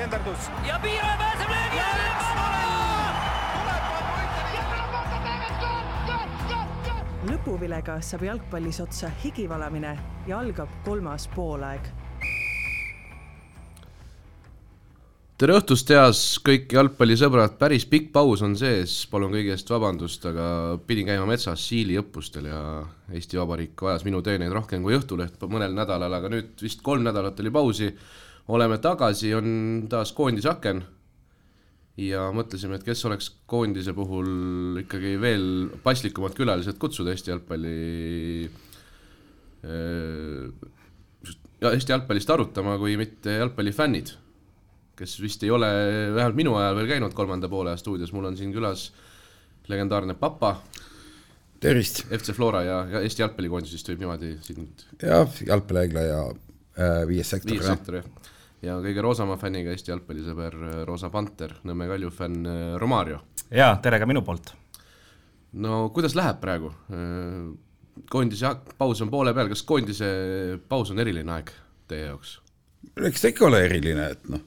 senderdus. ja Piira pääseb löögi alla. lõpuvilega saab jalgpallis otsa higivalamine ja algab kolmas poolaeg tere õhtust, heas kõik jalgpallisõbrad, päris pikk paus on sees, palun kõigi eest vabandust, aga pidin käima metsas siili õppustel ja Eesti Vabariik vajas minu teeneid rohkem kui Õhtuleht mõnel nädalal, aga nüüd vist kolm nädalat oli pausi. Oleme tagasi, on taas koondisaken. ja mõtlesime, et kes oleks koondise puhul ikkagi veel paslikumad külalised kutsuda Eesti jalgpalli ja Eesti jalgpallist arutama, kui mitte jalgpallifännid kes vist ei ole vähemalt minu ajal veel käinud kolmanda poole stuudios, mul on siin külas legendaarne Papa. tervist! FC Flora ja, ja Eesti jalgpallikoondisest võib niimoodi sind. jah, jalgpallihaigla ja äh, viies sektor. viies sektor jah, ja kõige roosama fänniga Eesti jalgpallisõber äh, Roosa Panter, Nõmme Kalju fänn äh, Romario. jaa, tere ka minu poolt! no kuidas läheb praegu? Äh, koondise paus on poole peal, kas koondise paus on eriline aeg teie jaoks? eks ta ikka ole eriline, et noh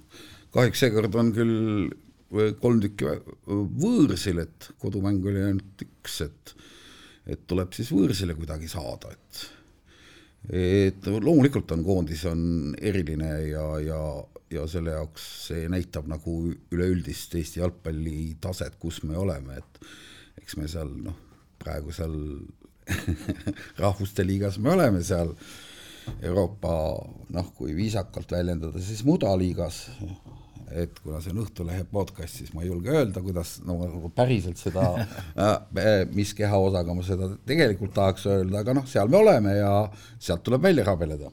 kahjuks seekord on küll kolm tükki võõrsil, et kodumäng oli ainult üks, et et tuleb siis võõrsile kuidagi saada, et et loomulikult on koondis on eriline ja, ja, ja selle jaoks see näitab nagu üleüldist Eesti jalgpalli taset, kus me oleme, et eks me seal noh, praegu seal rahvuste liigas me oleme seal Euroopa noh, kui viisakalt väljendada, siis mudaliigas, et kuna see on Õhtulehe podcast, siis ma ei julge öelda, kuidas no nagu päriselt seda äh,, mis kehaosaga ma seda tegelikult tahaks öelda, aga noh, seal me oleme ja sealt tuleb välja rabeleda.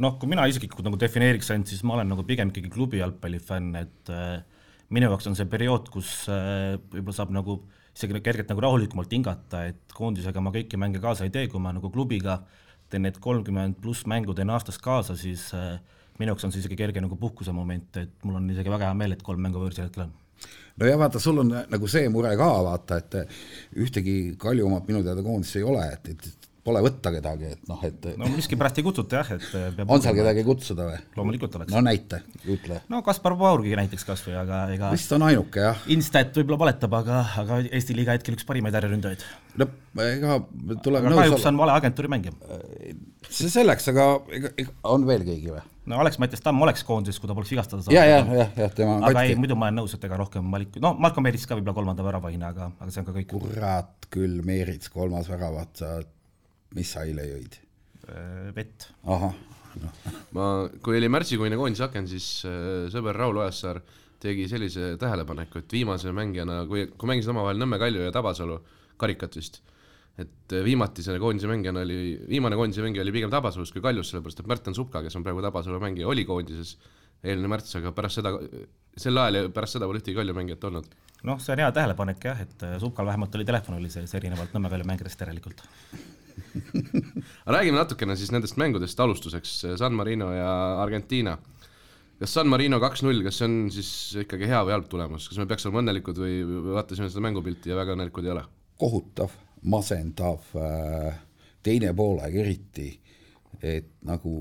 noh, kui mina isiklikult nagu defineeriks ainult, siis ma olen nagu pigem ikkagi klubi jalgpallifänn, et äh, minu jaoks on see periood, kus äh, võib-olla saab nagu isegi kergelt nagu rahulikumalt hingata, et koondisega ma kõiki mänge kaasa ei tee, kui ma nagu klubiga teen need kolmkümmend pluss mängu teen aastas kaasa, siis äh, minu jaoks on see isegi kerge nagu puhkusemoment, et mul on isegi väga hea meel, et kolm mängu võõrsil hetkel on. No ja vaata, sul on nagu see mure ka vaata, et ühtegi Kalju omat minu teada koondis ei ole, et, et pole võtta kedagi, et noh, et no miskipärast ei kutsuta jah, et peab on seal kedagi kutsuda või? loomulikult oleks. no näita, ütle. no Kaspar Paurgi näiteks kas või, aga ega vist on ainuke jah. Instat võib-olla valetab, aga, aga Eesti liiga hetkel üks parimaid ääreründajaid. no ega tuleb aga kahjuks on vale agentuuri mängija. see selleks, aga ega, ega on veel keegi või? no Alex-Mattias Tamm oleks koondises, kui ta poleks vigastada saanud. ja, ja, jah, jah, tema aga katki. ei, muidu ma olen nõus, et ega rohkem valikuid, no Marko Meerits ka võib-olla kolmanda väravahina, aga, aga see on ka kõik. kurat küll, Meerits kolmas väravat, sa mis sa eile jõid? Äh, vett. ahah no.. ma, kui oli märtsikuine koondise aken, siis äh, sõber Raul Ojasaar tegi sellise tähelepaneku, et viimase mängijana, kui, kui mängisid omavahel Nõmme Kalju ja Tabasalu karikat vist, et äh, viimati selle koondise mängijana oli, viimane koondise mängija oli pigem Tabasalus kui Kaljus, sellepärast et Märten Supka, kes on praegu Tabasalu mängija, oli koondises eelmine märts, aga pärast seda, sel ajal ja pärast seda pole ühtegi Kalju mängijat olnud. noh, see on hea tähelepanek jah, et Supkal vähemalt oli telefon oli sees, erinevalt Nõmme Kalju mängijatest järelikult räägime natukene siis nendest mängudest alustuseks, San Marino ja Argentiina. kas San Marino kaks-null, kas see on siis ikkagi hea või halb tulemus, kas me peaks olema õnnelikud või vaatasime seda mängupilti ja väga õnnelikud ei ole? kohutav, masendav, äh, teine poolaeg eriti, et nagu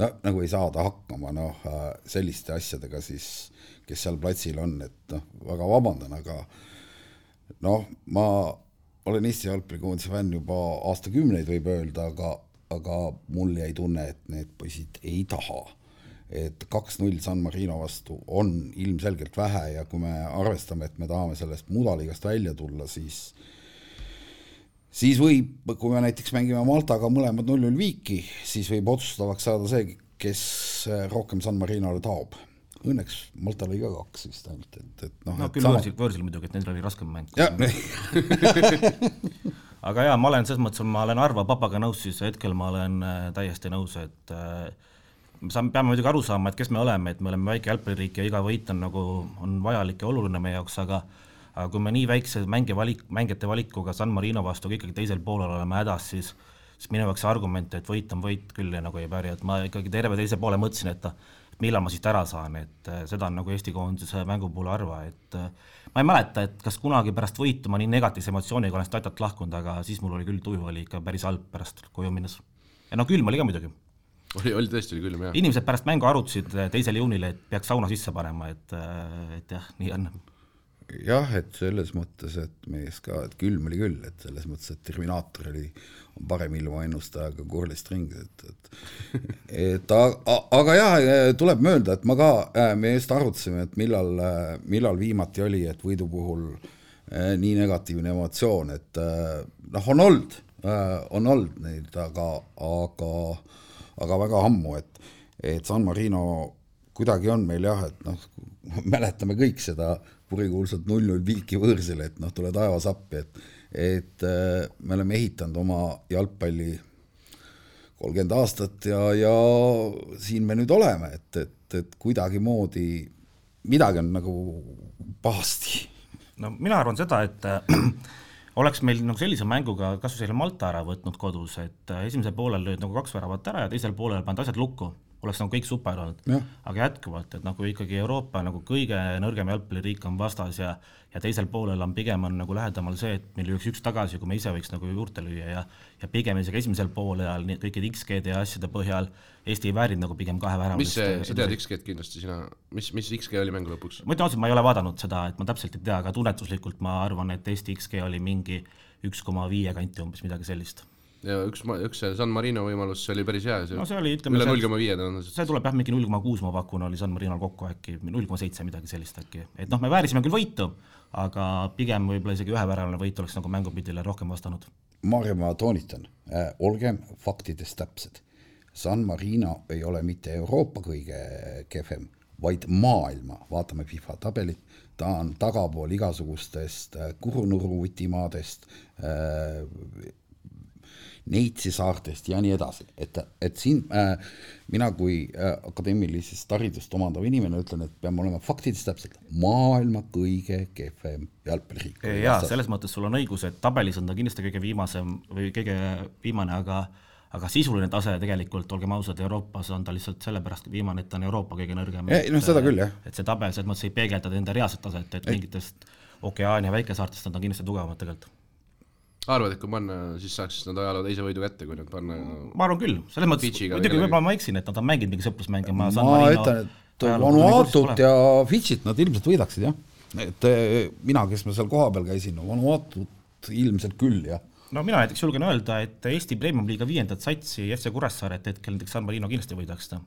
no nagu ei saada hakkama noh, äh, selliste asjadega siis, kes seal platsil on, et noh, väga vabandan, aga noh, ma olen Eesti jalgpallikoondise fänn juba aastakümneid, võib öelda, aga, aga mul jäi tunne, et need poisid ei taha. et kaks-null San Marino vastu on ilmselgelt vähe ja kui me arvestame, et me tahame sellest mudaliigast välja tulla, siis siis võib, kui me näiteks mängime Maltaga mõlemad null-null viiki, siis võib otsustavaks saada see, kes rohkem San Marinole taob õnneks Maltal oli ka kaks vist ainult, et, et noh. no küll sama... võõrsil, võõrsil muidugi, et nendel oli raskem mäng. aga jaa, ma olen selles mõttes, ma olen Arvo Papaga nõus, siis hetkel ma olen äh, täiesti nõus, et äh, me saame, peame muidugi aru saama, et kes me oleme, et me oleme väike jalgpalliriik ja iga võit on nagu, on vajalik ja oluline meie jaoks, aga aga kui me nii väikse mängija valik, mängijate valikuga San Marino vastu ikkagi teisel poolel oleme hädas, siis siis minu jaoks see argument, et võit on võit küll nagu ei päri, et ma ikkagi terve teise poole mõtlesin, et millal ma siit ära saan, et äh, seda on nagu Eesti koondise mängu puhul harva, et äh, ma ei mäleta, et kas kunagi pärast võitu ma nii negatiivse emotsiooniga olen Stadialt lahkunud, aga siis mul oli küll tuju oli ikka päris halb pärast koju minnes. ja no külm oli ka muidugi. oli, oli tõesti, oli külm jah. inimesed pärast mängu arutasid teisel juunil, et peaks sauna sisse panema, et, et jah, nii on jah, et selles mõttes, et mees ka, et külm oli küll, et selles mõttes, et Terminaator oli parem ilmaennustaja kui Corley Strings, et, et et aga, jah, tuleb möönda, et ma ka, äh, me just arutasime, et millal, äh, millal viimati oli, et võidu puhul eh, nii negatiivne emotsioon, et noh, on olnud, on olnud neid, aga, aga, aga väga ammu, et, et San Marino kuidagi on meil jah, et noh, mäletame kõik seda kurikuulsat null-null viiki võõrsile, et noh, tule taevas appi, et et äh, me oleme ehitanud oma jalgpalli kolmkümmend aastat ja, ja siin me nüüd oleme, et, et, et kuidagimoodi midagi on nagu pahasti. no mina arvan seda, et äh, oleks meil nagu sellise mänguga kas või selle Malta ära võtnud kodus, et äh, esimesel poolel lööd nagu kaks väravat ära ja teisel poolel pannud asjad lukku oleks nagu kõik super olnud. aga jätkuvalt, et nagu ikkagi Euroopa nagu kõige nõrgem jalgpalliriik on vastas ja ja teisel poolel on pigem on nagu lähedamal see, et meil lüüakse üks tagasi, kui me ise võiks nagu juurde lüüa ja ja pigem isegi esimesel poolel nii kõikide X-G-de ja asjade põhjal Eesti ei väärinud nagu pigem kahe värava. mis see, sa tead X-G-d kindlasti sina, mis, mis X-G oli mängu lõpuks? ma ütlen ausalt, ma ei ole vaadanud seda, et ma täpselt ei tea, aga tunnetuslikult ma arvan, et Eesti X-G oli mingi üks koma viie kanti umbes, midagi sellist ja üks, üks see San Marino võimalus oli päris hea, see no see oli, ütleme üle null koma viie tõenäoliselt. see tuleb jah, mingi null koma kuus ma pakun, oli San Marinol kokku äkki, null koma seitse, midagi sellist äkki. et noh, me väärisime küll võitu, aga pigem võib-olla isegi üheväraline võit oleks nagu mängupildile rohkem vastanud. Maarja, ma toonitan äh,, olgem faktidest täpsed. San Marino ei ole mitte Euroopa kõige kehvem, vaid maailma, vaatame FIFA tabelit, ta on tagapool igasugustest äh, kurunuruvutimaadest äh,, Neitsi saartest ja nii edasi, et, et siin äh, mina kui äh, akadeemilisest haridust omandav inimene ütlen, et peame olema faktidest täpselt maailma kõige kehvem jalgpalliriik. jaa, selles mõttes sul on õigus, et tabelis on ta kindlasti kõige viimasem või kõige viimane, aga aga sisuline tase tegelikult, olgem ausad, Euroopas on ta lihtsalt sellepärast viimane, et ta on Euroopa kõige nõrgem. noh, seda küll, jah. et see tabel selles mõttes ei peegelda enda reaalset taset, et mingitest Okeaania väikesaartest on ta kindlasti tugevamad tegelikult arvad, et kui panna, siis saaks nad ajaloo teise võidu kätte, kui nad panna ma arvan küll, selles mõttes, muidugi võib-olla ma eksin, et nad on mänginud mingi sõprusmänge, ma saan ma ütlen, et Vanuatut ja Fidžit nad ilmselt võidaksid, jah. et eh, mina, kes ma seal kohapeal käisin, Vanuatut ilmselt küll, jah no mina näiteks julgen öelda, et Eesti Premium-liiga viiendat satsi FC Kuressaaret hetkel näiteks San Marino kindlasti võidaks ta.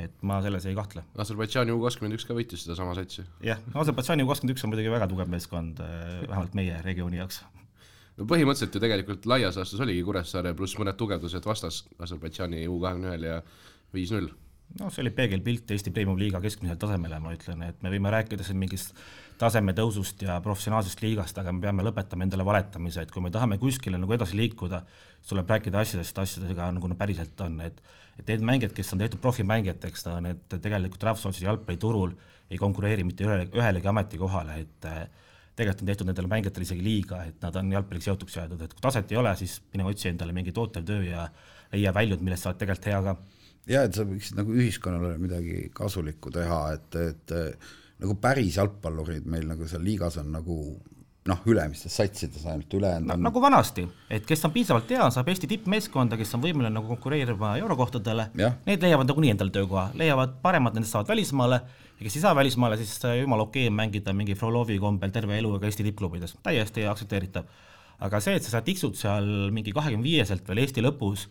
et ma selles ei kahtle. Aserbaidžaani U kakskümmend üks ka võitis sedasama satsi. jah, Aserbaidžaani U kakskümmend üks on muidugi väga tugev meeskond, eh, vähemalt meie regiooni jaoks no põhimõtteliselt ju tegelikult laias laastus oligi Kuressaare pluss mõned tugevdused vastas Aserbaidžaani U kahekümne ühel ja viis-null. noh, see oli peegelpilt Eesti Premium-liiga keskmisele tasemele, ma ütlen, et me võime rääkida siin mingist taseme tõusust ja professionaalsest liigast, aga me peame lõpetama endale valetamise, et kui me tahame kuskile nagu edasi liikuda, siis tuleb rääkida asjadest asjadega, nagu nad päriselt on, et et need mängijad, kes on tehtud profimängijateks, need tegelikult rahvusvahelisel jalgpalliturul ei konkureeri mitte ühele, ühelegi ametikohale, et tegelikult on tehtud nendele mängijatele isegi liiga, et nad on jalgpalliga seotuks jäädud, et kui taset ei ole, siis mine otsi endale mingi tootev töö ja leia väljund, millest sa oled tegelikult hea ka. ja et sa võiksid nagu ühiskonnale midagi kasulikku teha, et, et nagu päris jalgpallurid meil nagu seal liigas on nagu noh, ülemistes satsides ainult, ülejäänud on no, nagu vanasti, et kes on piisavalt hea, saab Eesti tippmeeskonda, kes on võimeline nagu konkureerima eurokohtadele, need leiavad nagunii endale töökoha, leiavad paremad, nendest saavad välismaale ja kes ei saa välismaale, siis jumala okei okay mängida mingi Frolovi kombel terve elu ka Eesti tippklubides, täiesti aktsepteeritav. aga see, et sa tiksud seal mingi kahekümne viieselt veel Eesti lõpus,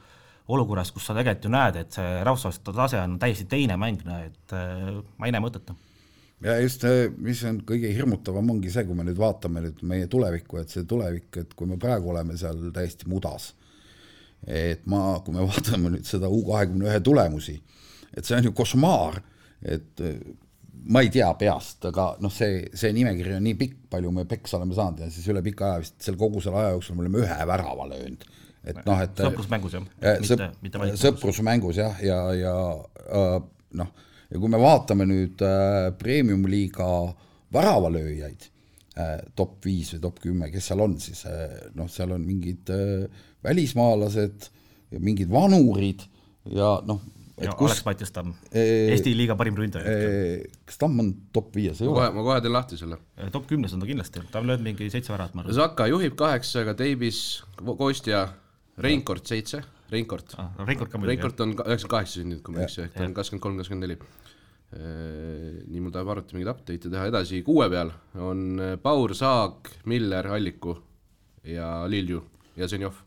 olukorras, kus sa tegelikult ju näed, et see rahvusvaheliste tase on täiesti teine mäng, et äh, ma ei näe mõtet ja just, mis on kõige hirmutavam, ongi see, kui me nüüd vaatame nüüd meie tulevikku, et see tulevik, et kui me praegu oleme seal täiesti mudas, et ma, kui me vaatame nüüd seda U kahekümne ühe tulemusi, et see on ju košmaar, et ma ei tea peast, aga noh, see, see nimekiri on nii pikk, palju me peksa oleme saanud ja siis üle pika aja vist seal kogu selle aja jooksul me oleme ühe värava löönud. et noh, et sõprusmängus jah äh,, mitte, mitte sõprusmängus jah, ja, ja, ja äh, noh, ja kui me vaatame nüüd äh, premium-liiga väravalööjaid äh,, top viis või top kümme, kes seal on siis äh,, noh, seal on mingid välismaalased, mingid vanurid ja noh, ja kus... Alex Mattias Tamm, Eesti liiga parim ründaja. kas Tamm on top viies, ei ole? ma kohe teen lahti selle. top kümnes on ta kindlasti, ta on löönud mingi seitse väravat, ma arvan. Zaka juhib kaheksaga, Teibis, Kostja, Reinkord seitse, Reinkord ah,. Reinkord ka muidugi, Reinkord on üheksakümmend kaheksa sündinud, kui ma ei eksi, ehk ta on kakskümmend kolm, kakskümmend neli. nii mul tahab arvuti mingeid update'e teha edasi, kuue peal on äh, Paur, Saag, Miller, Alliku ja Lilju ja Zenjov.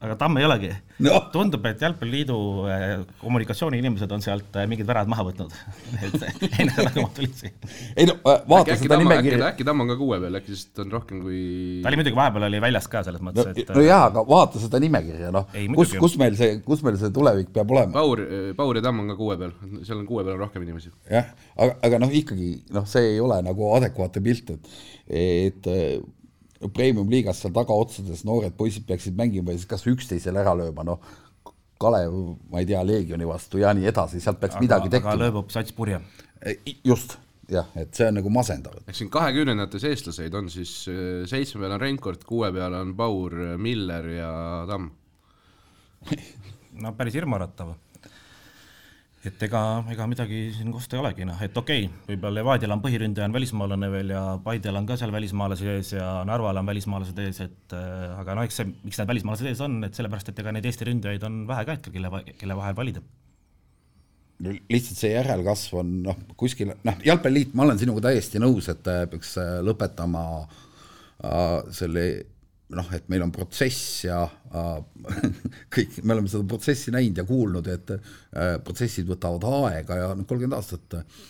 Aga Tamm ei olegi Noh. tundub, et Jalgpalliliidu eh, kommunikatsiooniinimesed on sealt eh, mingid värad maha võtnud. et enne seda, kui ma tulin siia. ei no äh, vaata seda nimekirja, äkki Tamm on ka kuue peal, äkki siis ta on rohkem kui ta oli muidugi vahepeal oli väljas ka selles no, mõttes, et no jaa, aga vaata seda nimekirja, noh kus kus meil see, kus meil see tulevik peab olema, Paur, Paur ja Tamm on ka kuue peal, seal on kuue peal on rohkem inimesi. jah, aga, aga noh, ikkagi noh, see ei ole nagu adekvaatne pilt, et et äh, premium-liigas seal tagaotsades noored poisid peaksid mängima ja siis kas üksteisele ära lööma, noh Kalev, ma ei tea, Leegioni vastu ja nii edasi, sealt peaks midagi aga tekkima. lööb sats purje. just, jah, et see on nagu masendav. eks siin kahekümnendates eestlaseid on siis äh, seitsme peal on Reinkord, kuue peal on Paur, Miller ja Tamm. no päris hirmuäratav. Et ega, ega midagi siin kosta ei olegi, noh, et okei okay,, võib-olla Levadial on põhiründaja on välismaalane veel ja Paidel on ka seal välismaalase ees ja Narval on välismaalased ees, et äh, aga no eks see, miks need välismaalased ees on, et sellepärast, et ega neid Eesti ründajaid on vähe ka hetkel, kelle, kelle vahel valida. lihtsalt see järelkasv on noh, kuskil noh, jalgpalliliit, ma olen sinuga täiesti nõus, et äh, peaks äh, lõpetama äh, selle noh, et meil on protsess ja äh, kõik, me oleme seda protsessi näinud ja kuulnud, et äh, protsessid võtavad aega ja noh, kolmkümmend aastat äh,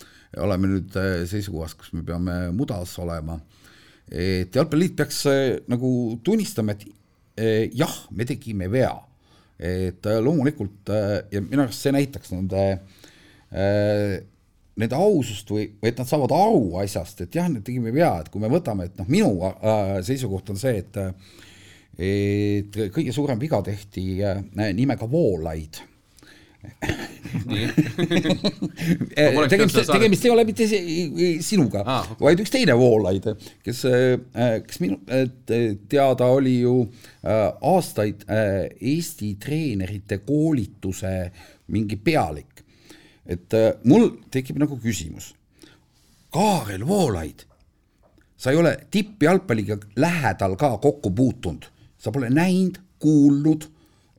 oleme nüüd äh, seisukohas, kus me peame mudas olema. et jalgpalliliit peaks äh, nagu tunnistama, et jah, me tegime vea, et loomulikult ja minu arust see näitaks nende äh, nende ausust või, või et nad saavad aru asjast, et jah, me tegime vea, et kui me võtame, et noh, minu äh, seisukoht on see, et et kõige suurem viga tehti äh, nimega Voolaid. tegemist tegemist ei ole mitte si- sinuga ah, okay., vaid üks teine Voolaid, kes, kes minu teada oli ju äh, aastaid äh, Eesti treenerite koolituse mingi pealik. Et äh, mul tekib nagu küsimus, Kaarel Voolaid, sa ei ole tippjalgpalliga lähedal ka kokku puutunud, sa pole näinud, kuulnud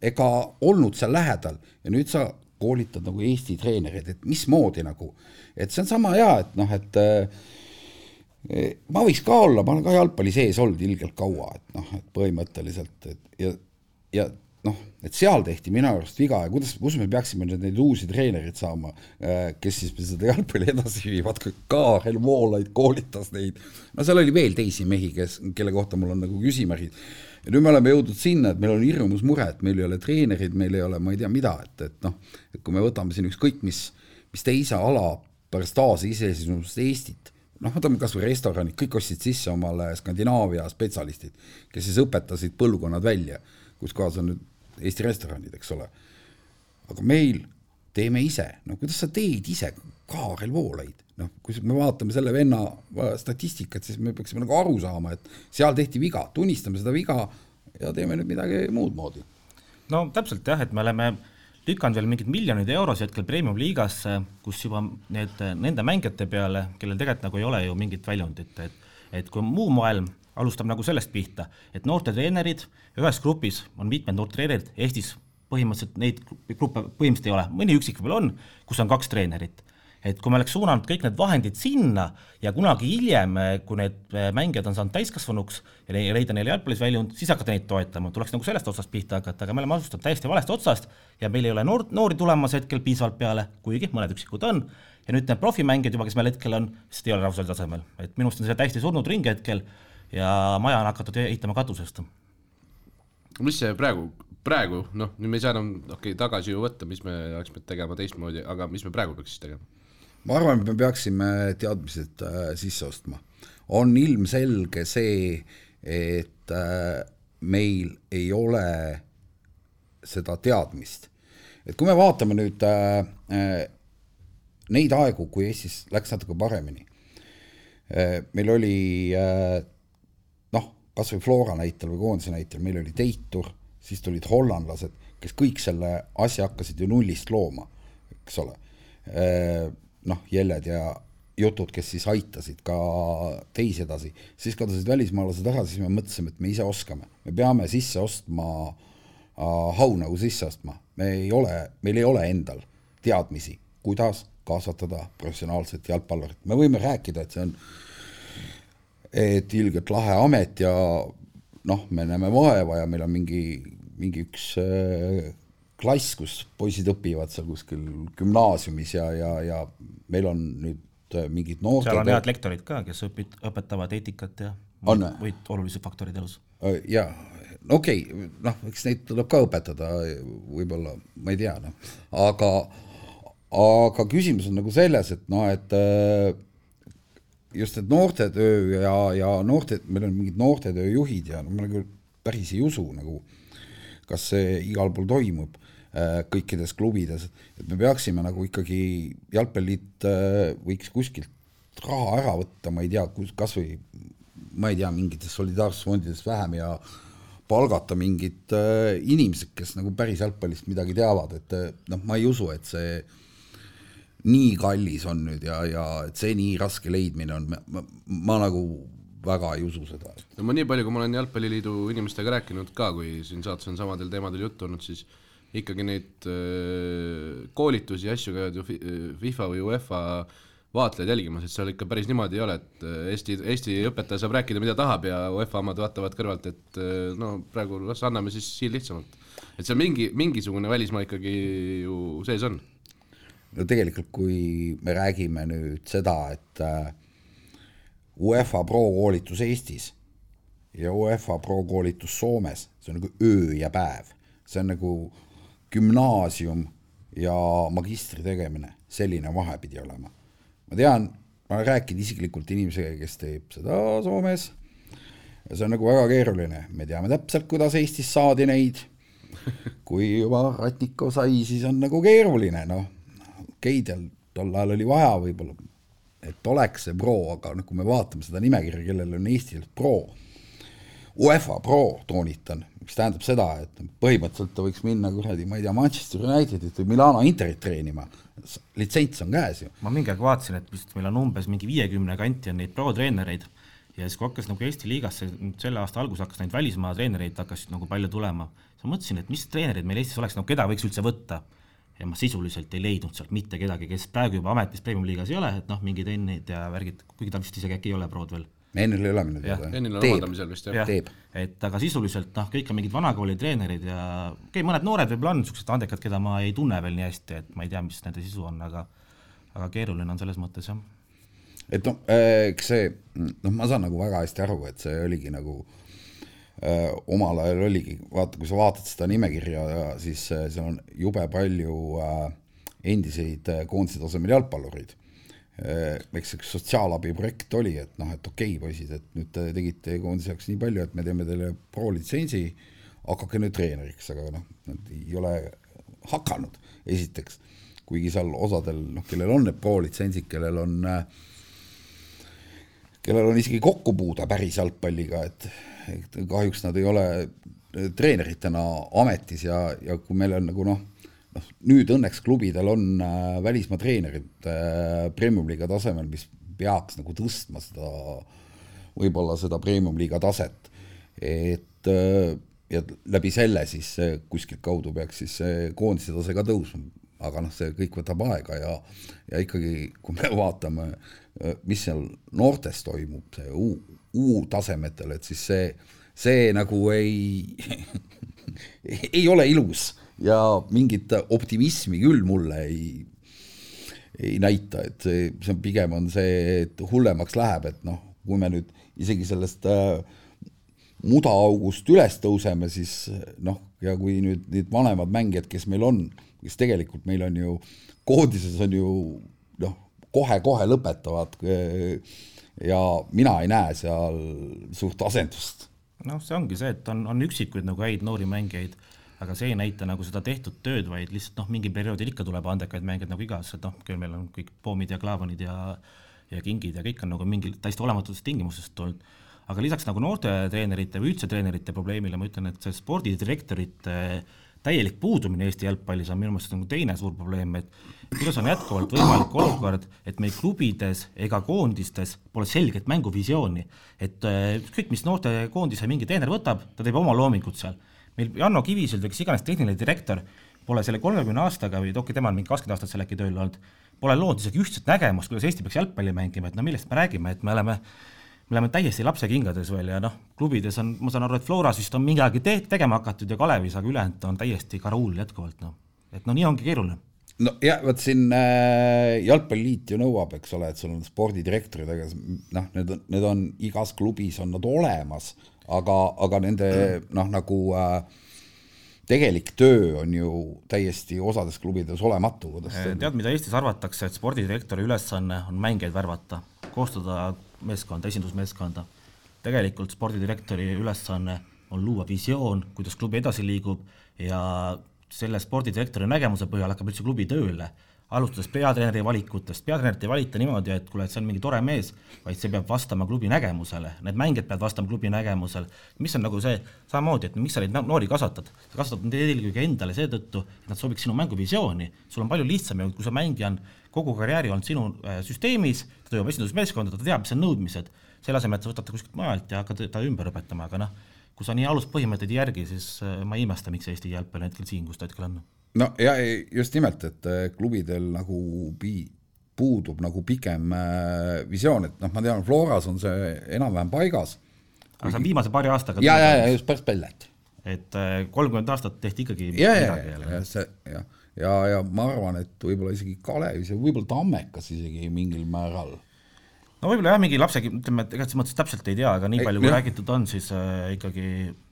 ega olnud seal lähedal. Ja nüüd sa koolitad nagu Eesti treenereid, et mismoodi nagu, et see on sama hea, et noh, et eh, ma võiks ka olla, ma olen ka jalgpalli sees olnud ilgelt kaua, et noh, et põhimõtteliselt, et ja, ja noh, et seal tehti minu arust viga ja kuidas, kus me peaksime nüüd neid uusi treenereid saama, kes siis seda jalgpalli edasi viivad, Kaarel Voolaid koolitas neid. no seal oli veel teisi mehi, kes, kelle kohta mul on nagu küsimärgid. ja nüüd me oleme jõudnud sinna, et meil on hirmus mure, et meil ei ole treenereid, meil ei ole, ma ei tea mida, et, et noh, et kui me võtame siin ükskõik mis, mis teise ala pärast taasiseseisvumist Eestit, noh, võtame kas või restoranid, kõik ostsid sisse omale Skandinaavia spetsialistid, kes siis õpetasid põlvkonnad välja, kus kohas on nüüd Eesti restoranid, eks ole. aga meil teeme ise, no kuidas sa teed ise, Kaarel Voolaid, noh, kui me vaatame selle venna statistikat, siis me peaksime nagu aru saama, et seal tehti viga, tunnistame seda viga ja teeme nüüd midagi muud moodi. no täpselt jah, et me oleme lükanud veel mingeid miljoneid eurosid hetkel premium-liigasse, kus juba need, nende mängijate peale, kellel tegelikult nagu ei ole ju mingit väljundit, et et kui muu maailm alustab nagu sellest pihta, et noorte treenerid, ühes grupis on mitmed noored treenerid, Eestis põhimõtteliselt neid gruppe põhimõtteliselt ei ole, mõni üksik võib-olla on, kus on kaks treenerit. Et kui me oleks suunanud kõik need vahendid sinna ja kunagi hiljem, kui need äh, mängijad on saanud täiskasvanuks ja leida neile jalgpallis väljund, siis hakata neid toetama, tuleks nagu sellest otsast pihta hakata, aga me oleme alustanud täiesti valest otsast ja meil ei ole noor, noori tulemas hetkel piisavalt peale, kuigi mõned üksikud on, ja nüüd need profimängijad juba, kes meil hetkel on, lihtsalt ei ole rahvusvahelisel tasemel, et minu arust on see täiesti surnud ring hetkel ja maja on hakatud ehitama katusest mis see praegu, praegu noh, nüüd me ei saa enam, okei okay,, tagasi ju võtta, mis me oleks pidanud tegema teistmoodi, aga mis me praegu peaks siis tegema? ma arvan, et me peaksime teadmised äh, sisse ostma. on ilmselge see, et äh, meil ei ole seda teadmist. et kui me vaatame nüüd äh, äh, neid aegu, kui Eestis läks natuke paremini äh,, meil oli äh, kas või Flora näitel või koondise näitel, meil oli Teitur, siis tulid hollandlased, kes kõik selle asja hakkasid ju nullist looma, eks ole. noh, Jelled ja jutud, kes siis aitasid ka teisi edasi, siis kadusid välismaalased ära, siis me mõtlesime, et me ise oskame, me peame sisse ostma hau nagu sisse ostma, me ei ole, meil ei ole endal teadmisi, kuidas kasvatada professionaalset jalgpallurit, me võime rääkida, et see on et ilgelt lahe amet ja noh, me näeme vaeva ja meil on mingi, mingi üks äh, klass, kus poisid õpivad seal kuskil gümnaasiumis ja, ja, ja meil on nüüd äh, mingid noorte seal on head lektorid ka, kes õpit-, õpetavad eetikat ja on muid olulisi faktoreid elus. Äh, jaa, okei okay,, noh, eks neid tuleb ka õpetada, võib-olla, ma ei tea, noh, aga aga küsimus on nagu selles, et noh, et just, et noortetöö ja, ja noorte, meil on mingid noortetööjuhid ja no ma nagu päris ei usu nagu, kas see igal pool toimub äh, kõikides klubides, et me peaksime nagu ikkagi, jalgpalliliit äh, võiks kuskilt raha ära võtta, ma ei tea, kus, kas või ma ei tea, mingites solidaarsusfondides vähem ja palgata mingid äh, inimesed, kes nagu päris jalgpallist midagi teavad, et noh, ma ei usu, et see nii kallis on nüüd ja, ja et see nii raske leidmine on, ma, ma nagu väga ei usu seda. no ma nii palju, kui ma olen Jalgpalliliidu inimestega rääkinud ka, kui siin saates on samadel teemadel juttu olnud, siis ikkagi neid äh, koolitusi ja asju käivad ju FIFA või UEFA vaatlejad jälgimas, et seal ikka päris niimoodi ei ole, et äh, Eesti, Eesti õpetaja saab rääkida, mida tahab ja UEFA omad vaatavad kõrvalt, et äh, no praegu las anname siis siin lihtsamalt. et seal mingi, mingisugune välismaa ikkagi ju sees on no tegelikult, kui me räägime nüüd seda, et äh, UEFA Pro koolitus Eestis ja UEFA Pro koolitus Soomes, see on nagu öö ja päev, see on nagu gümnaasium ja magistri tegemine, selline vahe pidi olema. ma tean, ma olen rääkinud isiklikult inimesega, kes teeb seda Soomes. Ja see on nagu väga keeruline, me teame täpselt, kuidas Eestis saadi neid, kui juba Ratnikov sai, siis on nagu keeruline, noh tal tol ajal oli vaja võib-olla, et oleks see pro, aga noh, kui me vaatame seda nimekirja, kellel on Eestil pro, UEFA pro, toonitan, mis tähendab seda, et põhimõtteliselt ta võiks minna kuradi, ma ei tea, Manchester Unitedit või Milano Interit treenima, litsents on käes ju. ma mingi aeg vaatasin, et vist meil on umbes mingi viiekümne kanti on neid pro-treenereid ja siis, kui hakkas nagu Eesti liigasse, selle aasta alguses hakkas neid välismaa treenereid hakkasid nagu palju tulema, siis ma mõtlesin, et mis treenerid meil Eestis oleks, no keda võiks üldse võtta ja ma sisuliselt ei leidnud sealt mitte kedagi, kes praegu juba ametis Premium-liigas ei ole, et noh, mingid Ennid ja värgid, kuigi ta vist isegi äkki ei ole prod veel. Ennil ei ole minu teada. Ennil on omandamisel vist jah ja,. teeb. et aga sisuliselt noh, kõik on mingid vanakooli treenerid ja okei okay,, mõned noored võib-olla on niisugused andekad, keda ma ei tunne veel nii hästi, et ma ei tea, mis nende sisu on, aga aga keeruline on selles mõttes jah. et noh, eks see, noh, ma saan nagu väga hästi aru, et see oligi nagu Äh, omal ajal oligi, vaata, kui sa vaatad seda nimekirja, siis äh, seal on jube palju äh, endiseid koondise tasemel jalgpallureid. eks üks sotsiaalabiprojekt oli, et noh, et okei okay,, poisid, et nüüd te tegite koondise jaoks nii palju, et me teeme teile pro-litsentsi, hakake nüüd treeneriks, aga noh, nad ei ole hakanud, esiteks. kuigi seal osadel, noh, kellel on need pro-litsentsid, kellel on kellel on isegi kokkupuude päris jalgpalliga, et kahjuks nad ei ole treeneritena ametis ja, ja kui meil on nagu noh, noh nüüd õnneks klubidel on äh, välismaa treenerid äh, premium-liiga tasemel, mis peaks nagu tõstma seda, võib-olla seda premium-liiga taset, et äh, ja läbi selle siis kuskilt kaudu peaks siis see koondise tase ka tõusma, aga noh, see kõik võtab aega ja, ja ikkagi, kui me vaatame, mis seal noortes toimub, see U, U-tasemetel, et siis see, see nagu ei ei ole ilus ja mingit optimismi küll mulle ei, ei näita, et see, see on pigem on see, et hullemaks läheb, et noh, kui me nüüd isegi sellest äh, mudaaugust üles tõuseme, siis noh, ja kui nüüd need vanemad mängijad, kes meil on, kes tegelikult meil on ju, koondises on ju noh, kohe-kohe lõpetavad ja mina ei näe seal suurt asendust. noh, see ongi see, et on, on üksikuid nagu häid noori mängijaid, aga see ei näita nagu seda tehtud tööd, vaid lihtsalt noh, mingil perioodil ikka tuleb andekaid mängijaid nagu igas, et noh, küll meil on kõik poomid ja klaavanid ja ja kingid ja kõik on nagu mingil täiesti olematutest tingimustest tulnud aga lisaks nagu noortetreenerite või üldse treenerite probleemile ma ütlen, et see spordidirektorite täielik puudumine Eesti jalgpallis on minu meelest nagu teine suur probleem, et kuidas on jätkuvalt võimalik olukord, et meil klubides ega koondistes pole selget mänguvisiooni. et äh, ükskõik, mis noortekoondise mingi treener võtab, ta teeb oma loomingut seal. meil Janno Kiviselt või kes iganes tehniline direktor pole selle kolmekümne aastaga või okei, tema on mingi kakskümmend aastat seal äkki tööl olnud, pole loonud isegi ühtset nägemust, kuidas Eesti peaks jalgpalli mängima, et no millest me räägime, et me oleme me oleme täiesti lapsekingades veel ja noh, klubides on, ma saan aru, et Floras vist on midagi te tegema hakatud ja Kalevis, aga ülejäänud on täiesti karuul jätkuvalt, noh. et no nii ongi keeruline no jah, vot siin äh, Jalgpalliliit ju nõuab, eks ole, et sul on spordidirektorid, aga noh, need on, need on igas klubis on nad olemas, aga, aga nende noh, nagu äh, tegelik töö on ju täiesti osades klubides olematu. tead, mida Eestis arvatakse, et spordidirektori ülesanne on mängijaid värvata, koostada meeskonda, esindusmeeskonda. tegelikult spordidirektori ülesanne on luua visioon, kuidas klubi edasi liigub ja selle spordidirektori nägemuse põhjal hakkab üldse klubi tööle. Alustades peatreeneri valikutest, peatreenerit ei valita niimoodi, et kuule, et see on mingi tore mees, vaid see peab vastama klubi nägemusele, need mängijad peavad vastama klubi nägemusel, mis on nagu see samamoodi, et miks sa neid noori kasvatad, sa kasvatad neid eelkõige endale seetõttu, et nad sobiks sinu mänguvisiooni, sul on palju lihtsam ju, kui see mängija on kogu karjääri olnud sinu äh, süsteemis, ta jõuab esindusmeeskonda, ta teab, mis on nõudmised, selle asemel, et sa võtad ta kuskilt mujalt ja hakkad ta ümber õpetama, aga noh, kui sa nii aluspõhimõtteid ei järgi, siis äh, ma ei imesta, miks Eesti jalgpall hetkel siin, kus ta hetkel on. No ja just nimelt, et äh, klubidel nagu pi-, puudub nagu pikem äh, visioon, et noh, ma tean, Floras on see enam-vähem paigas. aga see on viimase paari aastaga ja, ja, ja just päris pellet. et kolmkümmend aastat tehti ikkagi ja, ja, ja, ja see, jah, ja, ja ma arvan, et võib-olla isegi Kalevis ja võib-olla Tammekas isegi mingil määral no võib-olla jah, mingi lapsegi, ütleme, et ega selles mõttes täpselt ei tea, aga nii palju, kui jah. räägitud on, siis äh, ikkagi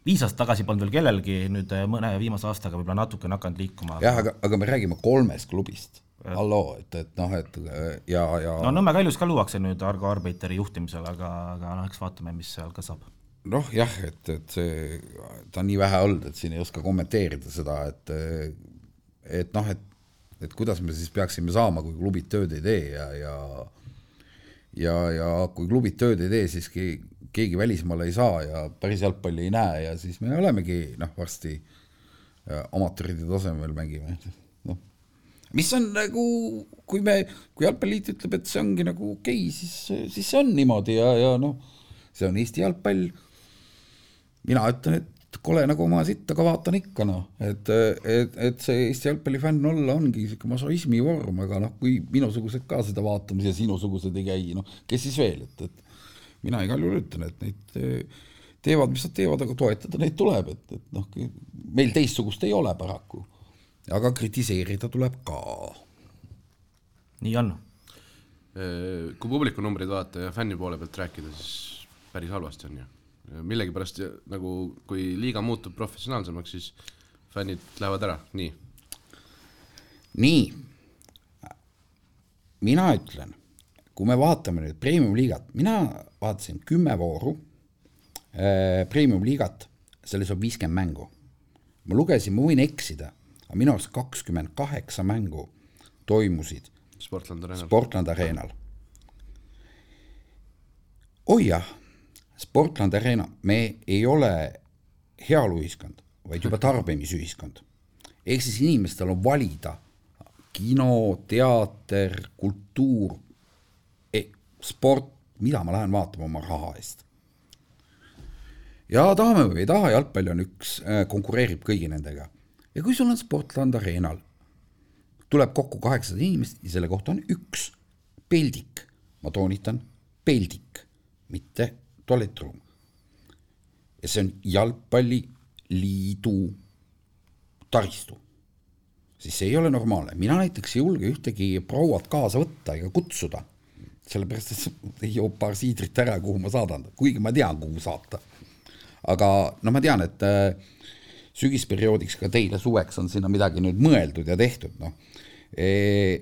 viis aastat tagasi polnud veel kellelgi, nüüd äh, mõne viimase aastaga võib-olla natukene hakanud liikuma. jah, aga, aga me räägime kolmest klubist. halloo, et, et noh, et ja, ja no Nõmme Kaljus ka luuakse nüüd Argo Arbeiteri juhtimisel, aga, aga noh, eks vaatame, mis seal ka saab. noh jah, et, et see, ta on nii vähe olnud, et siin ei oska kommenteerida seda, et et noh, et, et kuidas me siis peaksime saama, kui klubid tööd ei tee ja, ja ja, ja kui klubid tööd ei tee, siis keegi, keegi välismaale ei saa ja päris jalgpalli ei näe ja siis me olemegi noh, varsti amatööride tasemel mängime, noh. mis on nagu, kui me, kui Jalgpalliliit ütleb, et see ongi nagu okei okay,, siis, siis see on niimoodi ja, ja noh, see on Eesti jalgpall. mina ütlen, et kole nagu oma sitt, aga vaatan ikka noh, et, et, et see Eesti jalgpallifänn olla ongi sihuke masoismi vorm, aga noh, kui minusugused ka seda vaatamas ja sinusugused ei käi, noh, kes siis veel, et, et mina igal juhul ütlen, et neid teevad, mis nad teevad, aga toetada neid tuleb, et, et noh, meil teistsugust ei ole paraku. aga kritiseerida tuleb ka. nii on. kui publiku numbreid vaadata ja fänni poole pealt rääkida, siis päris halvasti on ju millegipärast nagu kui liiga muutub professionaalsemaks, siis fännid lähevad ära, nii. nii, mina ütlen, kui me vaatame nüüd premium-liigat, mina vaatasin kümme vooru äh, premium-liigat, selles on viiskümmend mängu. ma lugesin, ma võin eksida, aga minu arust kakskümmend kaheksa mängu toimusid Sportland Arenal. Sportland Arenal. oi jah Sportland Arena, me ei ole heaoluühiskond, vaid juba tarbimisühiskond. ehk siis inimestel on valida kino, teater, kultuur e, sport, mida ma lähen vaatama oma raha eest. ja tahame või ei taha, jalgpall on üks, äh, konkureerib kõigi nendega. ja kui sul on Sportland Arenal, tuleb kokku kaheksasada inimest ja selle kohta on üks peldik, ma toonitan, peldik, mitte tualettruum. ja see on jalgpalliliidu taristu. siis see ei ole normaalne, mina näiteks ei julge ühtegi prouat kaasa võtta ega kutsuda, sellepärast et ei joo paar siidrit ära, kuhu ma saadan, kuigi ma tean, kuhu saata. aga no ma tean, et äh, sügisperioodiks ka teile suveks on sinna midagi nüüd mõeldud ja tehtud, noh.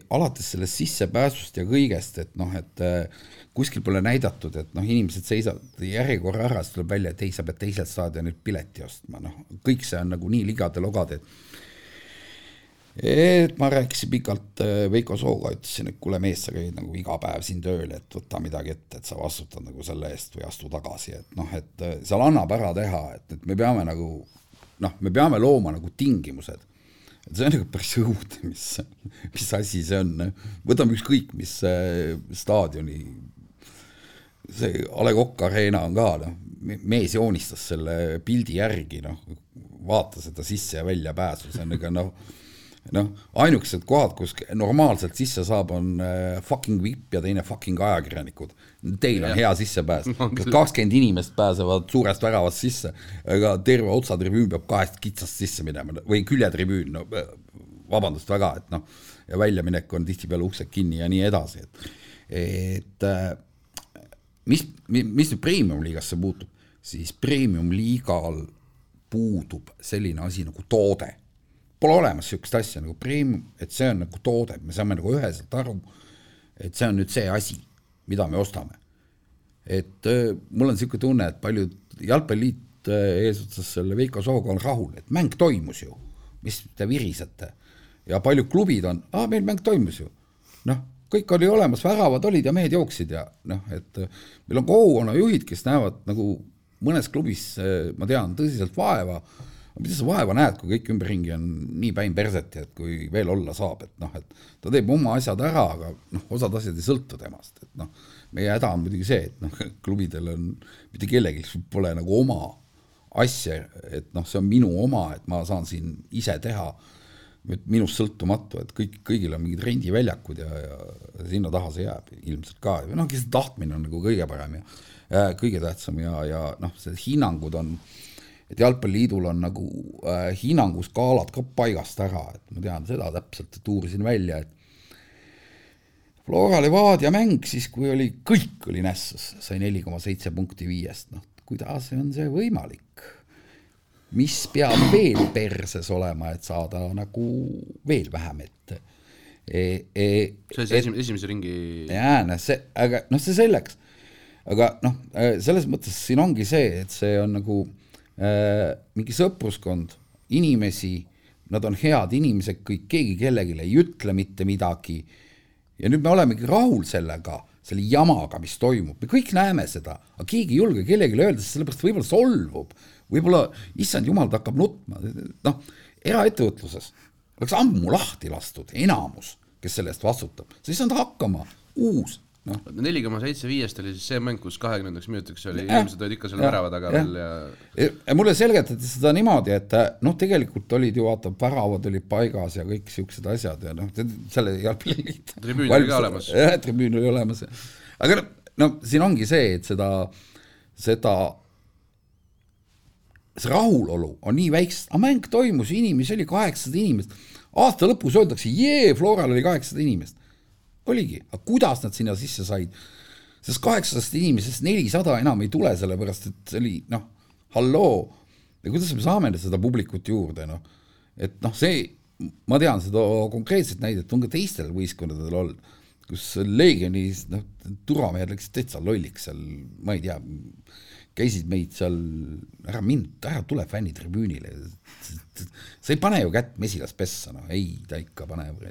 Alates sellest sissepääsust ja kõigest, et noh, et äh, kuskil pole näidatud, et noh, inimesed seisavad järjekorra ära, siis tuleb välja, et ei, sa pead teiselt staadionilt pileti ostma, noh, kõik see on nagu nii ligade-logade, et et ma rääkisin pikalt äh, Veiko Sooga, ütlesin, et kuule mees, sa käid nagu iga päev siin tööl, et võta midagi ette, et sa vastutad nagu selle eest või astu tagasi, et noh, et seal annab ära teha, et, et me peame nagu noh, me peame looma nagu tingimused. Et see on nagu päris õudne, mis, mis asi see on, võtame ükskõik mis staadioni see A Le Coq Arena on ka noh, mees joonistas selle pildi järgi noh, vaata seda sisse ja väljapääsu, see on ikka noh, noh, ainukesed kohad, kus normaalselt sisse saab, on äh, fucking vipp ja teine fucking ajakirjanikud. Teil on ja. hea sissepääs, kakskümmend inimest pääsevad suurest väravast sisse, aga terve otsatribüün peab kahest kitsast sisse minema või küljetribüün, no vabandust väga, et noh, ja väljaminek on tihtipeale uksed kinni ja nii edasi, et et äh, mis, mis nüüd premium-liigasse puutub, siis premium-liigal puudub selline asi nagu toode. Pole olemas niisugust asja nagu premium, et see on nagu toode, me saame nagu üheselt aru, et see on nüüd see asi, mida me ostame. et äh, mul on niisugune tunne, et paljud, jalgpalliliit äh, eesotsas selle Veiko Sooga on rahul, et mäng toimus ju, mis te virisete. ja paljud klubid on, aa, meil mäng toimus ju. noh, kõik oli olemas, väravad olid ja mehed jooksid ja noh, et äh, meil on kogukonnajuhid, kes näevad nagu mõnes klubis, ma tean, tõsiselt vaeva, mida sa vaeva näed, kui kõik ümberringi on nii päin perseti, et kui veel olla saab, et noh, et ta teeb oma asjad ära, aga noh, osad asjad ei sõltu temast, et noh, meie häda on muidugi see, et noh, klubidel on, mitte kellelgi pole nagu oma asja, et noh, see on minu oma, et ma saan siin ise teha. Minust sõltumatu, et kõik, kõigil on mingid rendiväljakud ja, ja sinna taha see jääb ilmselt ka, noh, lihtsalt tahtmine on nagu kõige parem ja äh, kõige tähtsam ja, ja noh, see hinnangud on, et Jalgpalliliidul on nagu äh, hinnanguskaalad ka paigast ära, et ma tean seda täpselt, et uurisin välja, et Flora Levadia mäng siis, kui oli, kõik oli nässus, sai neli koma seitse punkti viiest, noh, kuidas on see võimalik? mis peab veel perses olema, et saada nagu veel vähem ette e,. E, see oli see esimese, esimese ringi. jaa, noh, see, aga noh, see selleks. aga noh, selles mõttes siin ongi see, et see on nagu äh, mingi sõpruskond, inimesi, nad on head inimesed kõik, keegi kellelegi ei ütle mitte midagi. ja nüüd me olemegi rahul sellega, selle jamaga, mis toimub, me kõik näeme seda, aga keegi ei julge kellelegi öelda, sest sellepärast võib-olla solvub võib-olla issand jumal, ta hakkab nutma, noh, eraettevõtluses oleks ammu lahti lastud enamus, kes selle eest vastutab, sa ei saanud hakkama, uus. Neli koma seitse viiest oli siis see mäng, kus kahekümnendaks minutiks oli, inimesed olid ikka seal värava taga veel ja, ja mulle selgitati seda niimoodi, et noh, tegelikult olid ju vaata, väravad olid paigas ja kõik siuksed asjad ja noh, selle jalgpalliliit tribüün oli ka olemas. jah, tribüün oli olemas. aga no siin ongi see, et seda, seda see rahulolu on nii väiksed, aga mäng toimus, inimesi oli kaheksasada inimest. aasta lõpus öeldakse, jee, Floral oli kaheksasada inimest. Oligi, aga kuidas nad sinna sisse said? sest kaheksasajast inimesest nelisada enam ei tule, sellepärast et see oli noh, halloo. ja kuidas me saame seda publikut juurde, noh. et noh, see, ma tean seda konkreetset näidet, on ka teistel võistkondadel olnud, kus Leegionis noh, turvamehed läksid täitsa lolliks seal, ma ei tea käisid meid seal, ära mind, ära tule fännitribüünile. sa ei pane ju kätt mesilaspessa, noh, ei, ta ikka paneb.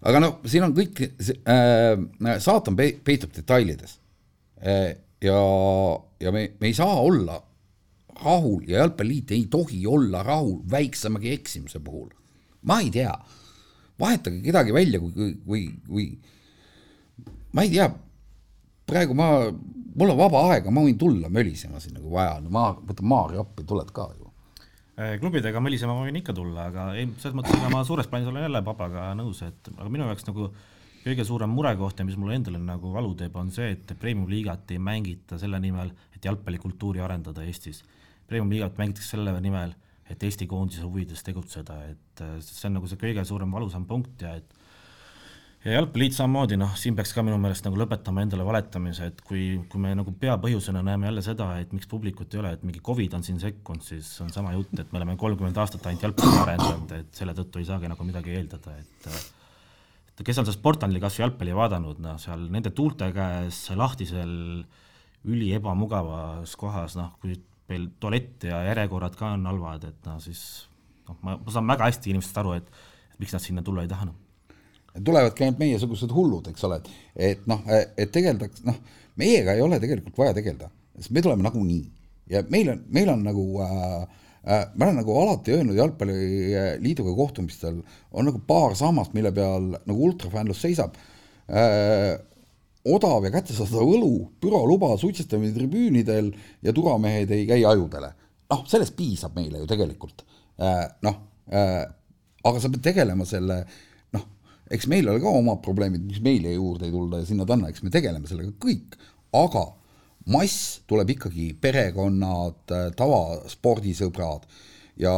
Aga noh, siin on kõik äh,, saatan pe peitub detailides äh,. ja, ja me, me ei saa olla rahul ja Jalgpalliliit ei tohi olla rahul väiksemagi eksimuse puhul. ma ei tea, vahetage kedagi välja, kui, kui, kui ma ei tea, praegu ma mul on vaba aega, ma võin tulla mölisema siin nagu vaja, ma võtan Maarja appi, tuled ka ju. Äh, klubidega mölisema ma võin ikka tulla, aga ei, selles mõttes, ega ma suures plaanis olen jälle papaga nõus, et aga minu jaoks nagu kõige suurem murekoht ja mis mulle endale nagu valu teeb, on see, et premium-liigat ei mängita selle nimel, et jalgpallikultuuri arendada Eestis. Premium-liigat mängitakse selle nimel, et Eesti koondise huvides tegutseda, et äh, see on nagu see kõige suurem valusam punkt ja et ja Jalgpalliliit samamoodi, noh, siin peaks ka minu meelest nagu lõpetama endale valetamise, et kui, kui me nagu peapõhjusena näeme jälle seda, et miks publikut ei ole, et mingi Covid on siin sekkunud, siis on sama jutt, et me oleme kolmkümmend aastat ainult jalgpalli arendanud, et selle tõttu ei saagi nagu midagi eeldada, et et kes on seda Sportlandil kas või jalgpalli vaadanud, noh, seal nende tuulte käes lahtisel üli ebamugavas kohas, noh, kui meil tualett ja järjekorrad ka on halvad, et noh, siis noh, ma, ma saan väga hästi inimestest aru, et, miks nad sinna tulla ei tahanud tulevadki ainult meiesugused hullud, eks ole, et, et noh, et tegeldaks, noh, meiega ei ole tegelikult vaja tegeleda, sest me tuleme nagunii ja meil on, meil on nagu äh, äh, ma olen nagu alati öelnud Jalgpalliliiduga kohtumistel, on nagu paar sammast, mille peal nagu ultrafännlus seisab äh,. odav ja kättesaadav õlu, büroluba, suitsetamine tribüünidel ja turvamehed ei käi ajudele. noh, sellest piisab meile ju tegelikult äh,, noh äh,, aga sa pead tegelema selle noh, eks meil ole ka omad probleemid, mis meile juurde ei tulda ja sinna tanna, eks me tegeleme sellega kõik, aga mass tuleb ikkagi perekonnad, tavaspordisõbrad. Ja